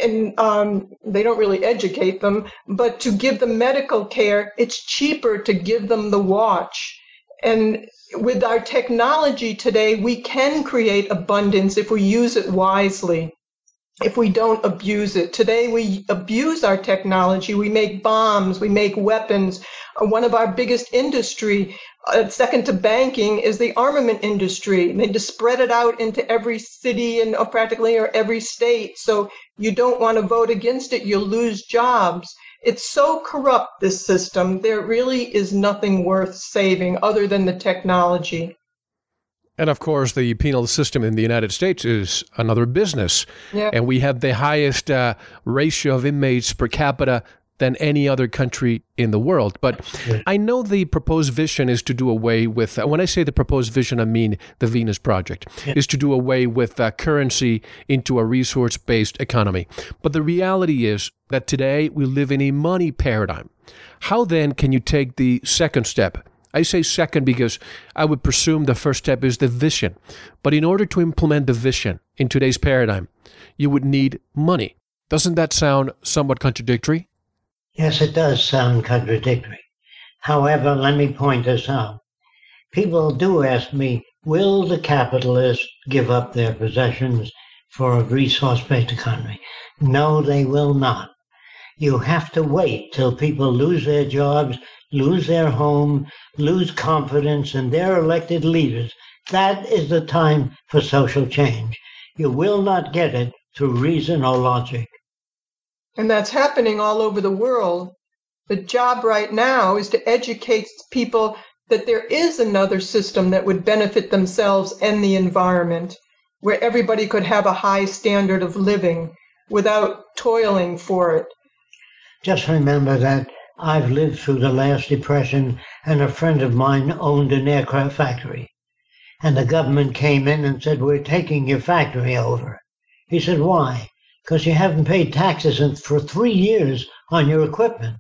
and um, they don't really educate them, but to give them medical care, it's cheaper to give them the watch. And with our technology today, we can create abundance if we use it wisely, if we don't abuse it. Today, we abuse our technology. We make bombs, we make weapons. Uh, One of our biggest industry, uh, second to banking, is the armament industry. They just spread it out into every city and uh, practically or every state. So you don't want to vote against it, you'll lose jobs. It's so corrupt, this system. There really is nothing worth saving other than the technology. And of course, the penal system in the United States is another business. Yeah. And we have the highest uh, ratio of inmates per capita than any other country in the world. But I know the proposed vision is to do away with, uh, when I say the proposed vision, I mean the Venus Project, is to do away with uh, currency into a resource based economy. But the reality is that today we live in a money paradigm. How then can you take the second step? I say second because I would presume the first step is the vision. But in order to implement the vision in today's paradigm, you would need money. Doesn't that sound somewhat contradictory? Yes, it does sound contradictory. However, let me point this out. People do ask me, will the capitalists give up their possessions for a resource based economy? No, they will not. You have to wait till people lose their jobs, lose their home, lose confidence in their elected leaders. That is the time for social change. You will not get it through reason or logic. And that's happening all over the world. The job right now is to educate people that there is another system that would benefit themselves and the environment, where everybody could have a high standard of living without toiling for it. Just remember that I've lived through the last depression, and a friend of mine owned an aircraft factory. And the government came in and said, We're taking your factory over. He said, Why? Because you haven't paid taxes for three years on your equipment.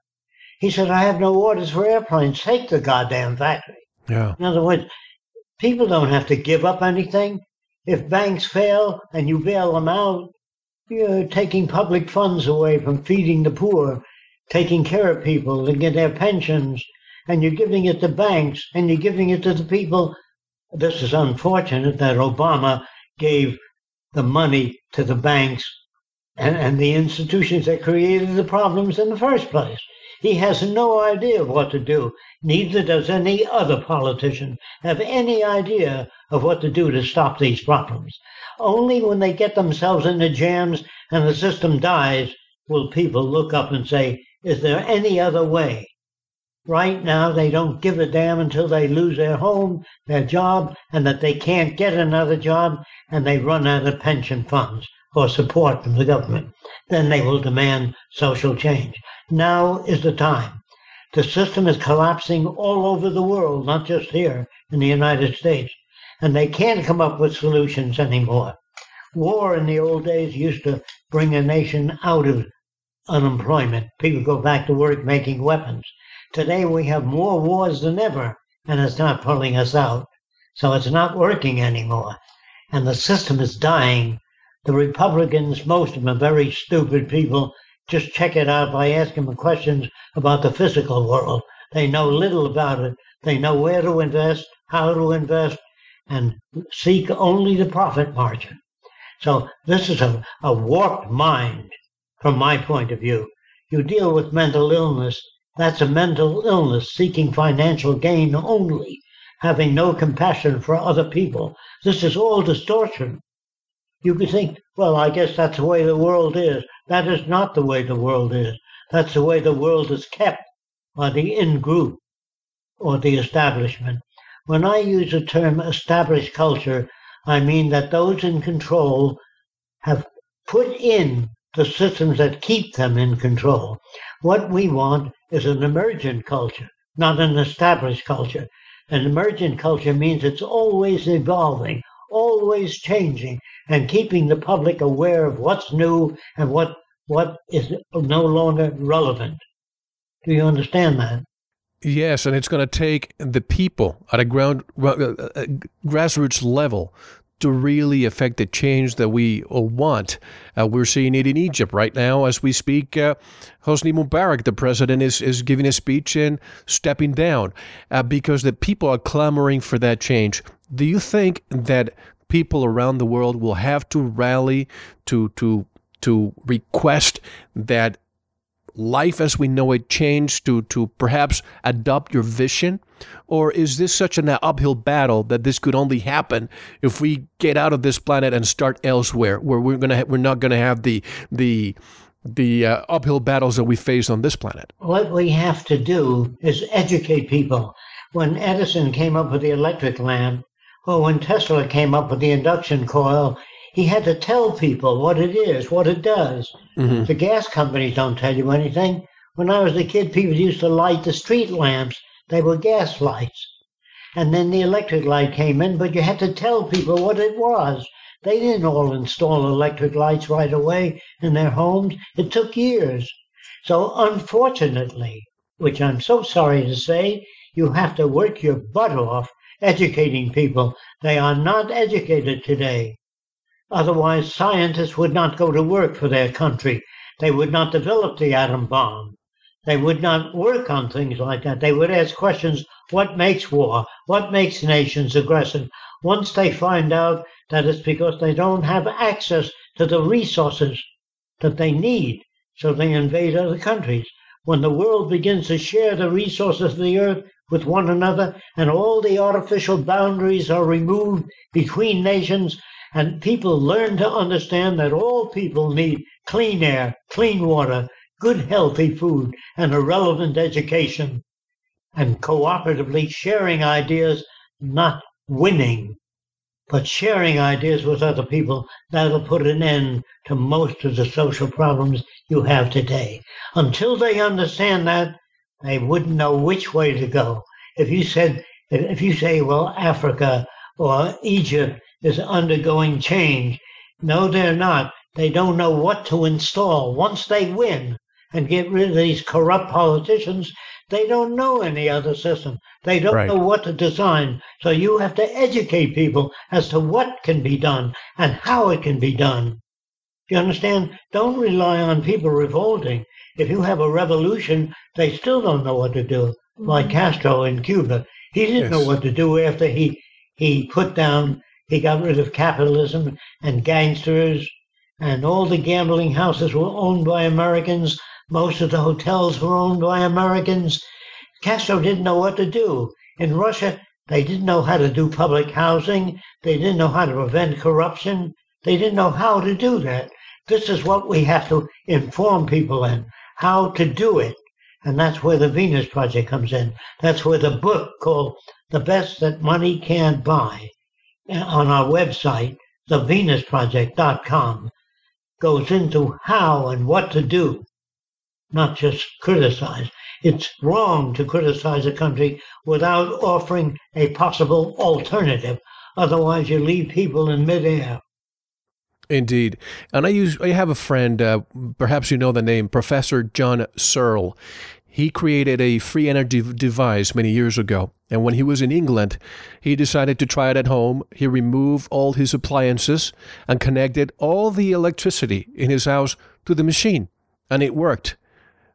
He said, I have no orders for airplanes. Take the goddamn factory. Yeah. In other words, people don't have to give up anything. If banks fail and you bail them out, you're taking public funds away from feeding the poor, taking care of people to get their pensions, and you're giving it to banks and you're giving it to the people. This is unfortunate that Obama gave the money to the banks and, and the institutions that created the problems in the first place. He has no idea of what to do. Neither does any other politician have any idea of what to do to stop these problems. Only when they get themselves into jams and the system dies will people look up and say, is there any other way? Right now, they don't give a damn until they lose their home, their job, and that they can't get another job, and they run out of pension funds or support from the government. Then they will demand social change. Now is the time. The system is collapsing all over the world, not just here in the United States. And they can't come up with solutions anymore. War in the old days used to bring a nation out of unemployment. People go back to work making weapons. Today we have more wars than ever, and it's not pulling us out. So it's not working anymore. And the system is dying. The Republicans, most of them are very stupid people, just check it out by asking them questions about the physical world. They know little about it. They know where to invest, how to invest, and seek only the profit margin. So this is a, a warped mind from my point of view. You deal with mental illness. That's a mental illness seeking financial gain only, having no compassion for other people. This is all distortion. You could think, well, I guess that's the way the world is. That is not the way the world is. That's the way the world is kept by the in group or the establishment. When I use the term established culture, I mean that those in control have put in the systems that keep them in control. What we want is an emergent culture, not an established culture. An emergent culture means it's always evolving, always changing, and keeping the public aware of what's new and what what is no longer relevant. Do you understand that? Yes, and it's going to take the people at a ground uh, uh, grassroots level to really affect the change that we want. Uh, we're seeing it in Egypt right now as we speak. Uh, Hosni Mubarak, the president, is, is giving a speech and stepping down uh, because the people are clamoring for that change. Do you think that people around the world will have to rally to to to request that life as we know it change to to perhaps adopt your vision? Or is this such an uphill battle that this could only happen if we get out of this planet and start elsewhere where we're going to we're not going to have the the the uh, uphill battles that we face on this planet? What we have to do is educate people. When edison came up with the electric lamp or when Tesla came up with the induction coil, he had to tell people what it is, what it does. Mm-hmm. The gas companies don't tell you anything. When I was a kid, people used to light the street lamps. They were gas lights. And then the electric light came in, but you had to tell people what it was. They didn't all install electric lights right away in their homes. It took years. So unfortunately, which I'm so sorry to say, you have to work your butt off educating people. They are not educated today. Otherwise, scientists would not go to work for their country. They would not develop the atom bomb. They would not work on things like that. They would ask questions what makes war? What makes nations aggressive? Once they find out that it's because they don't have access to the resources that they need, so they invade other countries. When the world begins to share the resources of the earth, with one another, and all the artificial boundaries are removed between nations, and people learn to understand that all people need clean air, clean water, good healthy food, and a relevant education. and cooperatively sharing ideas, not winning, but sharing ideas with other people. That'll put an end to most of the social problems you have today. Until they understand that, they wouldn't know which way to go. If you said, if you say, well, Africa or Egypt is undergoing change, no, they're not. They don't know what to install. Once they win and get rid of these corrupt politicians, they don't know any other system. They don't Right. know what to design. So you have to educate people as to what can be done and how it can be done. You understand? Don't rely on people revolting. If you have a revolution, they still don't know what to do. Like mm-hmm. Castro in Cuba, he didn't know what to do after he he put down, he got rid of capitalism and gangsters, and all the gambling houses were owned by Americans. Most of the hotels were owned by Americans. Castro didn't know what to do. In Russia, they didn't know how to do public housing. They didn't know how to prevent corruption. They didn't know how to do that. This is what we have to inform people in, how to do it. And that's where the Venus Project comes in. That's where the book called The Best That Money Can't Buy on our website, thevenusproject.com, goes into how and what to do, not just criticize. It's wrong to criticize a country without offering a possible alternative. Otherwise, you leave people in midair. Indeed. And I use I have a friend, uh, perhaps you know the name, Professor John Searl. He created a free energy device many years ago. And when he was in England, he decided to try it at home. He removed all his appliances and connected all the electricity in his house to the machine. And it worked.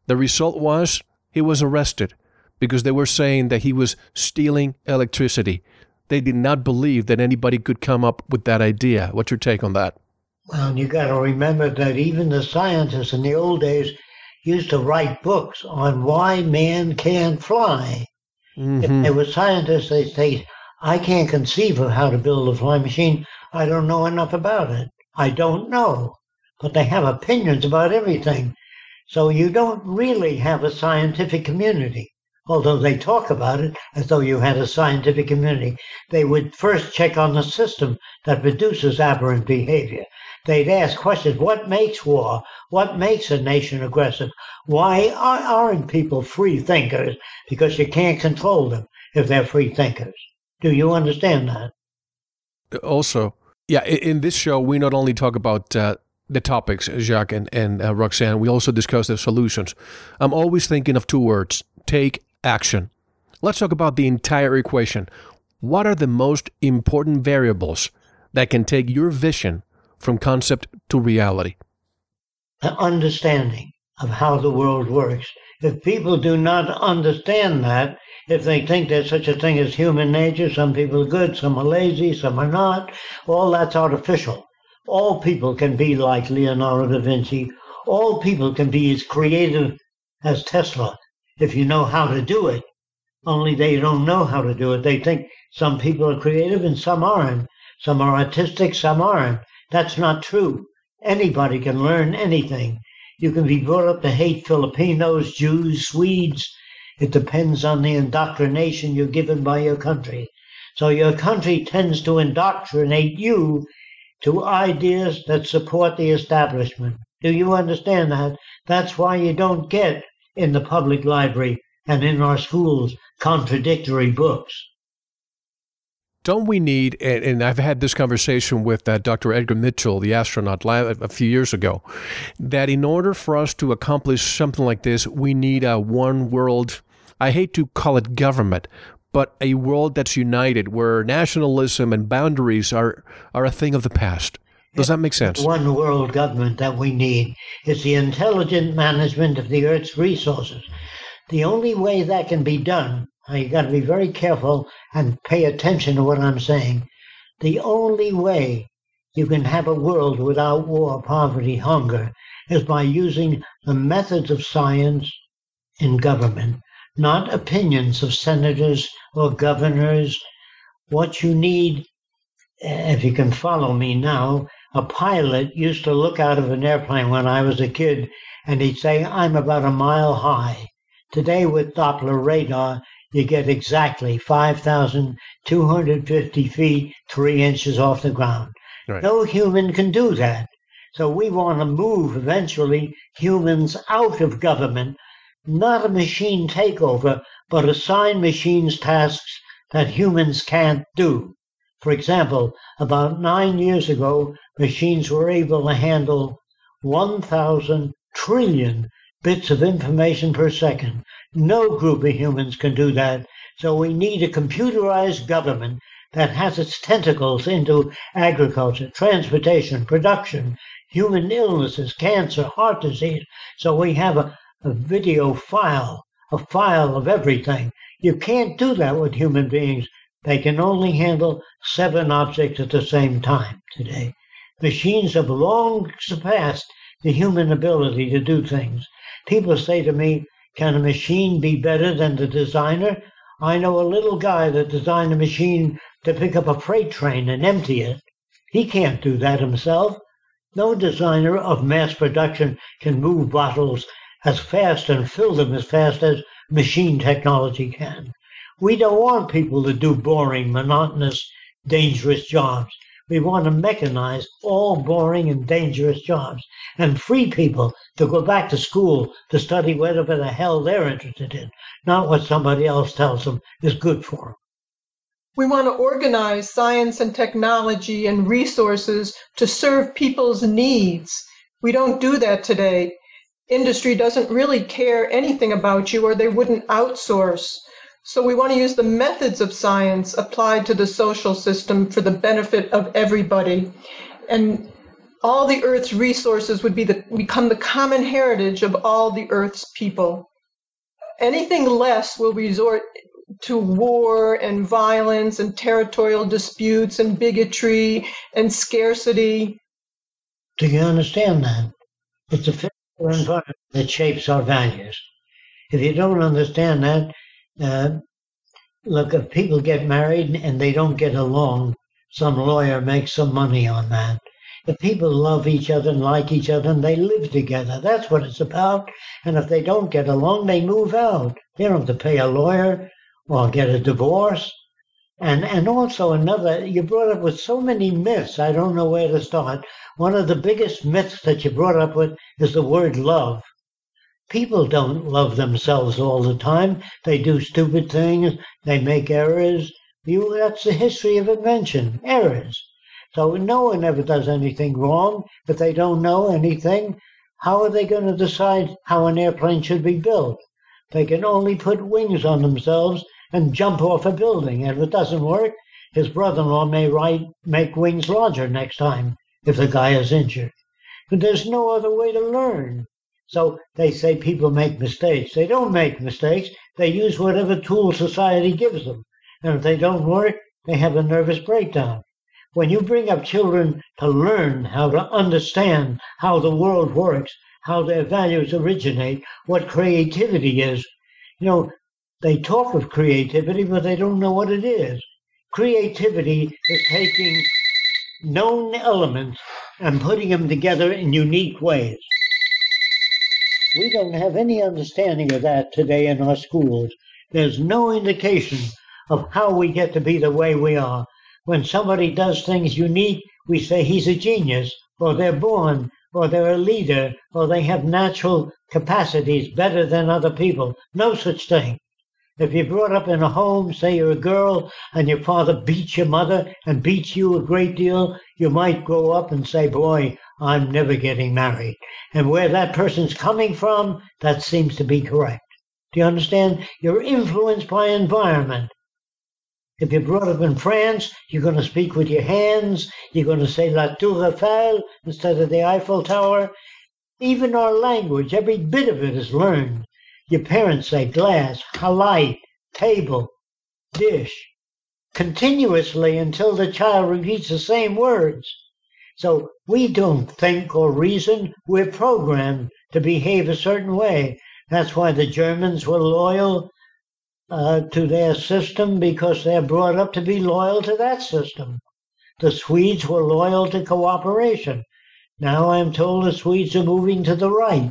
The result was he was arrested because they were saying that he was stealing electricity. They did not believe that anybody could come up with that idea. What's your take on that? Well, you got to remember that even the scientists in the old days used to write books on why man can't fly. If Mhm. they were scientists, they'd say, I can't conceive of how to build a flying machine. I don't know enough about it. I don't know. But they have opinions about everything. So you don't really have a scientific community. Although they talk about it as though you had a scientific community, they would first check on the system that produces aberrant behavior. They'd ask questions what makes war? What makes a nation aggressive? Why are- aren't people free thinkers? Because you can't control them if they're free thinkers. Do you understand that? also, yeah, in this show, we not only talk about uh, the topics, Jacque and, and uh, Roxanne, we also discuss the solutions. I'm always thinking of two words take action. Let's talk about the entire equation. What are the most important variables that can take your vision from concept to reality? An understanding of how the world works. If people do not understand that, if they think there's such a thing as human nature, some people are good, some are lazy, some are not, all that's artificial. All people can be like Leonardo da Vinci. All people can be as creative as Tesla if you know how to do it. Only they don't know how to do it. They think some people are creative and some aren't. Some are artistic, some aren't. That's not true. Anybody can learn anything. You can be brought up to hate Filipinos, Jews, Swedes. It depends on the indoctrination you're given by your country. So your country tends to indoctrinate you to ideas that support the establishment. Do you understand that? That's why you don't get in the public library and in our schools contradictory books. Don't we need, and, and I've had this conversation with uh, Dr. Edgar Mitchell, the astronaut, a few years ago, that in order for us to accomplish something like this, we need a one world, I hate to call it government, but a world that's united where nationalism and boundaries are, are a thing of the past. Does that make sense? One world government that we need is the intelligent management of the Earth's resources. The only way that can be done, you got to be very careful and pay attention to what I'm saying. The only way you can have a world without war, poverty, hunger is by using the methods of science in government, not opinions of senators or governors. What you need, eh, if you can follow me now, a pilot used to look out of an airplane when I was a kid and he'd say, I'm about a mile high. Today, with Doppler radar, you get exactly 5,250 feet, three inches off the ground. Right. No human can do that. So we want to move eventually humans out of government, not a machine takeover, but assign machines tasks that humans can't do. For example, about nine years ago, machines were able to handle 1,000 trillion bits of information per second. No group of humans can do that. So we need a computerized government that has its tentacles into agriculture, transportation, production, human illnesses, cancer, heart disease. So we have a, a video file, a file of everything. You can't do that with human beings. They can only handle seven objects at the same time today. Machines have long surpassed the human ability to do things. People say to me, can a machine be better than the designer? I know a little guy that designed a machine to pick up a freight train and empty it. He can't do that himself. No designer of mass production can move bottles as fast and fill them as fast as machine technology can. We don't want people to do boring, monotonous, dangerous jobs. We want to mechanize all boring and dangerous jobs and free people to go back to school to study whatever the hell they're interested in, not what somebody else tells them is good for them. We want to organize science and technology and resources to serve people's needs. We don't do that today. Industry doesn't really care anything about you or they wouldn't outsource. So we want to use the methods of science applied to the social system for the benefit of everybody. And all the Earth's resources would be the, become the common heritage of all the Earth's people. Anything less will resort to war and violence and territorial disputes and bigotry and scarcity. Do you understand that? It's a physical environment that shapes our values. If you don't understand that, uh, look, if people get married and they don't get along, some lawyer makes some money on that. If people love each other and like each other and they live together, that's what it's about. And if they don't get along, they move out. They don't have to pay a lawyer or get a divorce. And and also another, you brought up with so many myths. I don't know where to start. One of the biggest myths that you brought up with is the word love. People don't love themselves all the time. They do stupid things. They make errors. You, that's the history of invention, errors. So no one ever does anything wrong. but they don't know anything, how are they going to decide how an airplane should be built? They can only put wings on themselves and jump off a building. And if it doesn't work, his brother-in-law may write, make wings larger next time if the guy is injured. But there's no other way to learn. So they say people make mistakes. They don't make mistakes. They use whatever tool society gives them. And if they don't work, they have a nervous breakdown. When you bring up children to learn how to understand how the world works, how their values originate, what creativity is, you know, they talk of creativity, but they don't know what it is. Creativity is taking known elements and putting them together in unique ways. We don't have any understanding of that today in our schools. There's no indication of how we get to be the way we are. When somebody does things unique, we say he's a genius, or they're born, or they're a leader, or they have natural capacities better than other people. No such thing. If you're brought up in a home, say you're a girl, and your father beats your mother and beats you a great deal, you might grow up and say, boy, I'm never getting married. And where that person's coming from, that seems to be correct. Do you understand? You're influenced by environment. If you're brought up in France, you're going to speak with your hands. You're going to say La Tour Eiffel instead of the Eiffel Tower. Even our language, every bit of it is learned. Your parents say glass, halite, table, dish, continuously until the child repeats the same words. So we don't think or reason. We're programmed to behave a certain way. That's why the Germans were loyal uh, to their system because they're brought up to be loyal to that system. The Swedes were loyal to cooperation. Now I'm told the Swedes are moving to the right.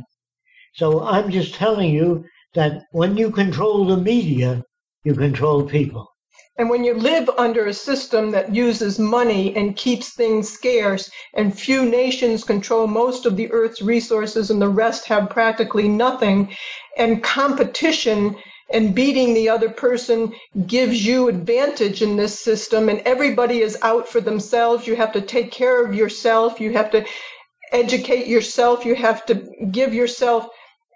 So I'm just telling you that when you control the media, you control people. And when you live under a system that uses money and keeps things scarce, and few nations control most of the Earth's resources and the rest have practically nothing, and competition and beating the other person gives you advantage in this system, and everybody is out for themselves, you have to take care of yourself, you have to educate yourself, you have to give yourself,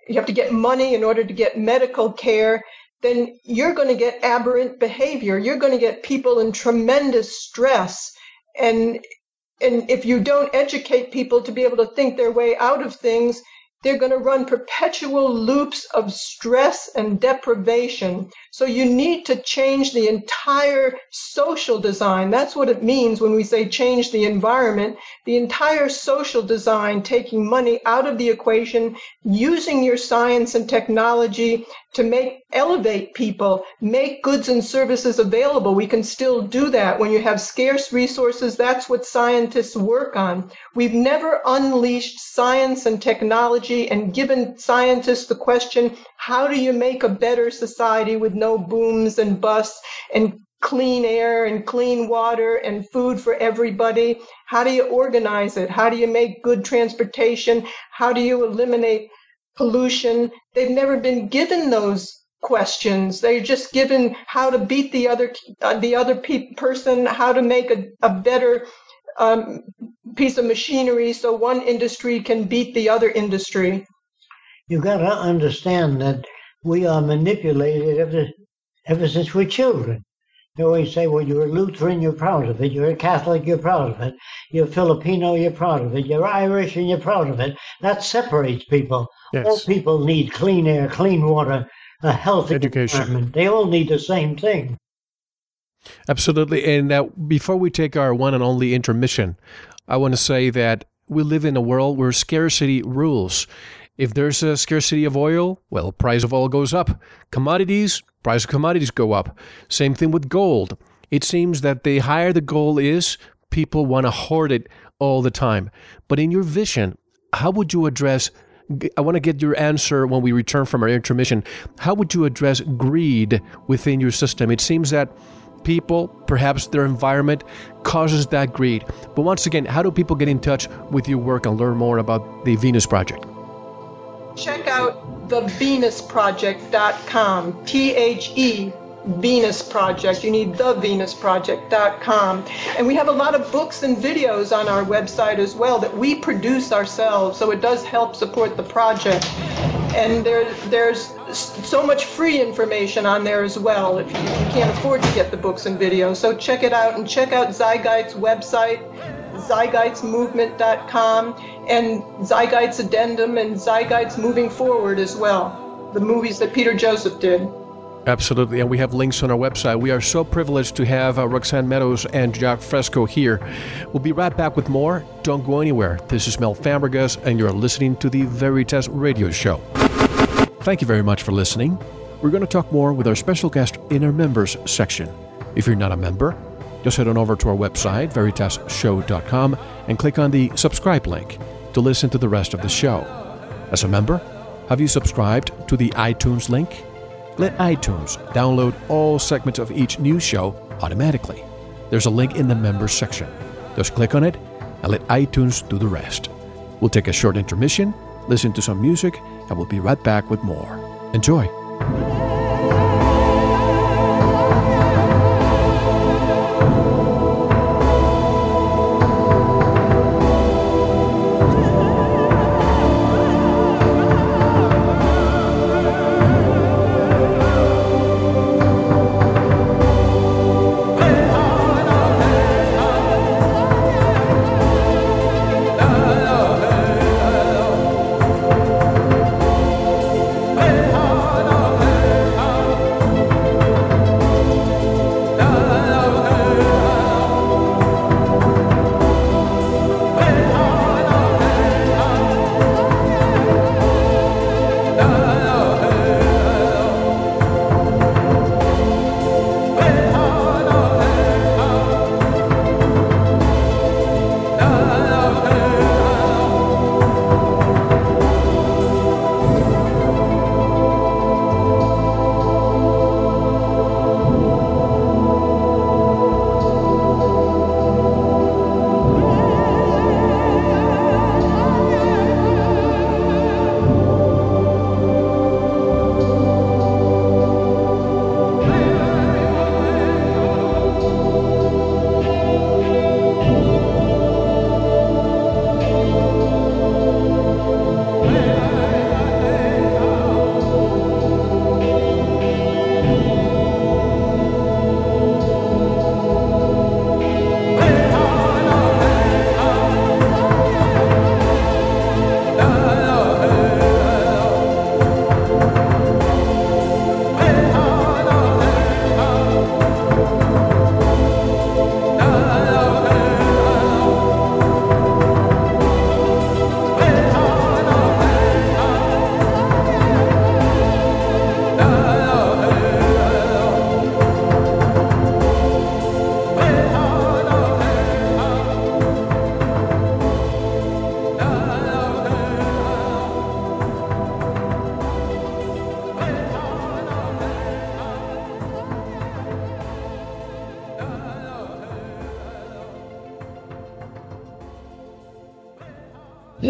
you have to get money in order to get medical care then you're going to get aberrant behavior. You're going to get people in tremendous stress. And, and if you don't educate people to be able to think their way out of things, they're going to run perpetual loops of stress and deprivation. So you need to change the entire social design. That's what it means when we say change the environment. The entire social design, taking money out of the equation, using your science and technology to make elevate people, make goods and services available. We can still do that. When you have scarce resources, that's what scientists work on. We've never unleashed science and technology and given scientists the question, how do you make a better society with no booms and busts and clean air and clean water and food for everybody? How do you organize it? How do you make good transportation? How do you eliminate pollution. They've never been given those questions. They're just given how to beat the other uh, the other pe- person, how to make a, a better um, piece of machinery so one industry can beat the other industry. You got to understand that we are manipulated ever ever since we're children. They always say, well, you're a Lutheran, you're proud of it. You're a Catholic, you're proud of it. You're Filipino, you're proud of it. You're Irish, and you're proud of it. That separates people. Yes. All people need clean air, clean water, a healthy education. Environment. They all need the same thing. Absolutely. And uh, before we take our one and only intermission, I want to say that we live in a world where scarcity rules. If there's a scarcity of oil, well, price of oil goes up. Commodities, price of commodities go up. Same thing with gold. It seems that the higher the gold is, people want to hoard it all the time. But in your vision, how would you address I want to get your answer when we return from our intermission. How would you address greed within your system? It seems that people, perhaps their environment, causes that greed. But once again, how do people get in touch with your work and learn more about the Venus Project? Check out thevenusproject.com. T H E Venus Project. You need thevenusproject.com. And we have a lot of books and videos on our website as well that we produce ourselves, so it does help support the project. And there, there's so much free information on there as well if you, if you can't afford to get the books and videos. So check it out and check out Zeitgeist's website, zeitgeistmovement.com, and Zeitgeist's Addendum and Zeitgeist Moving Forward as well, the movies that Peter Joseph did. Absolutely, and we have links on our website. We are so privileged to have uh, Roxanne Meadows and Jacque Fresco here. We'll be right back with more. Don't go anywhere. This is Mel Fabregas, and you're listening to the Veritas Radio Show. Thank you very much for listening. We're going to talk more with our special guest in our members section. If you're not a member, just head on over to our website, veritasshow.com, and click on the subscribe link to listen to the rest of the show. As a member, have you subscribed to the iTunes link? Let iTunes download all segments of each new show automatically. There's a link in the members section. Just click on it and let iTunes do the rest. We'll take a short intermission, listen to some music, and we'll be right back with more. Enjoy.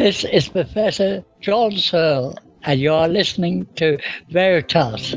This is Professor John Searl, and you are listening to Veritas.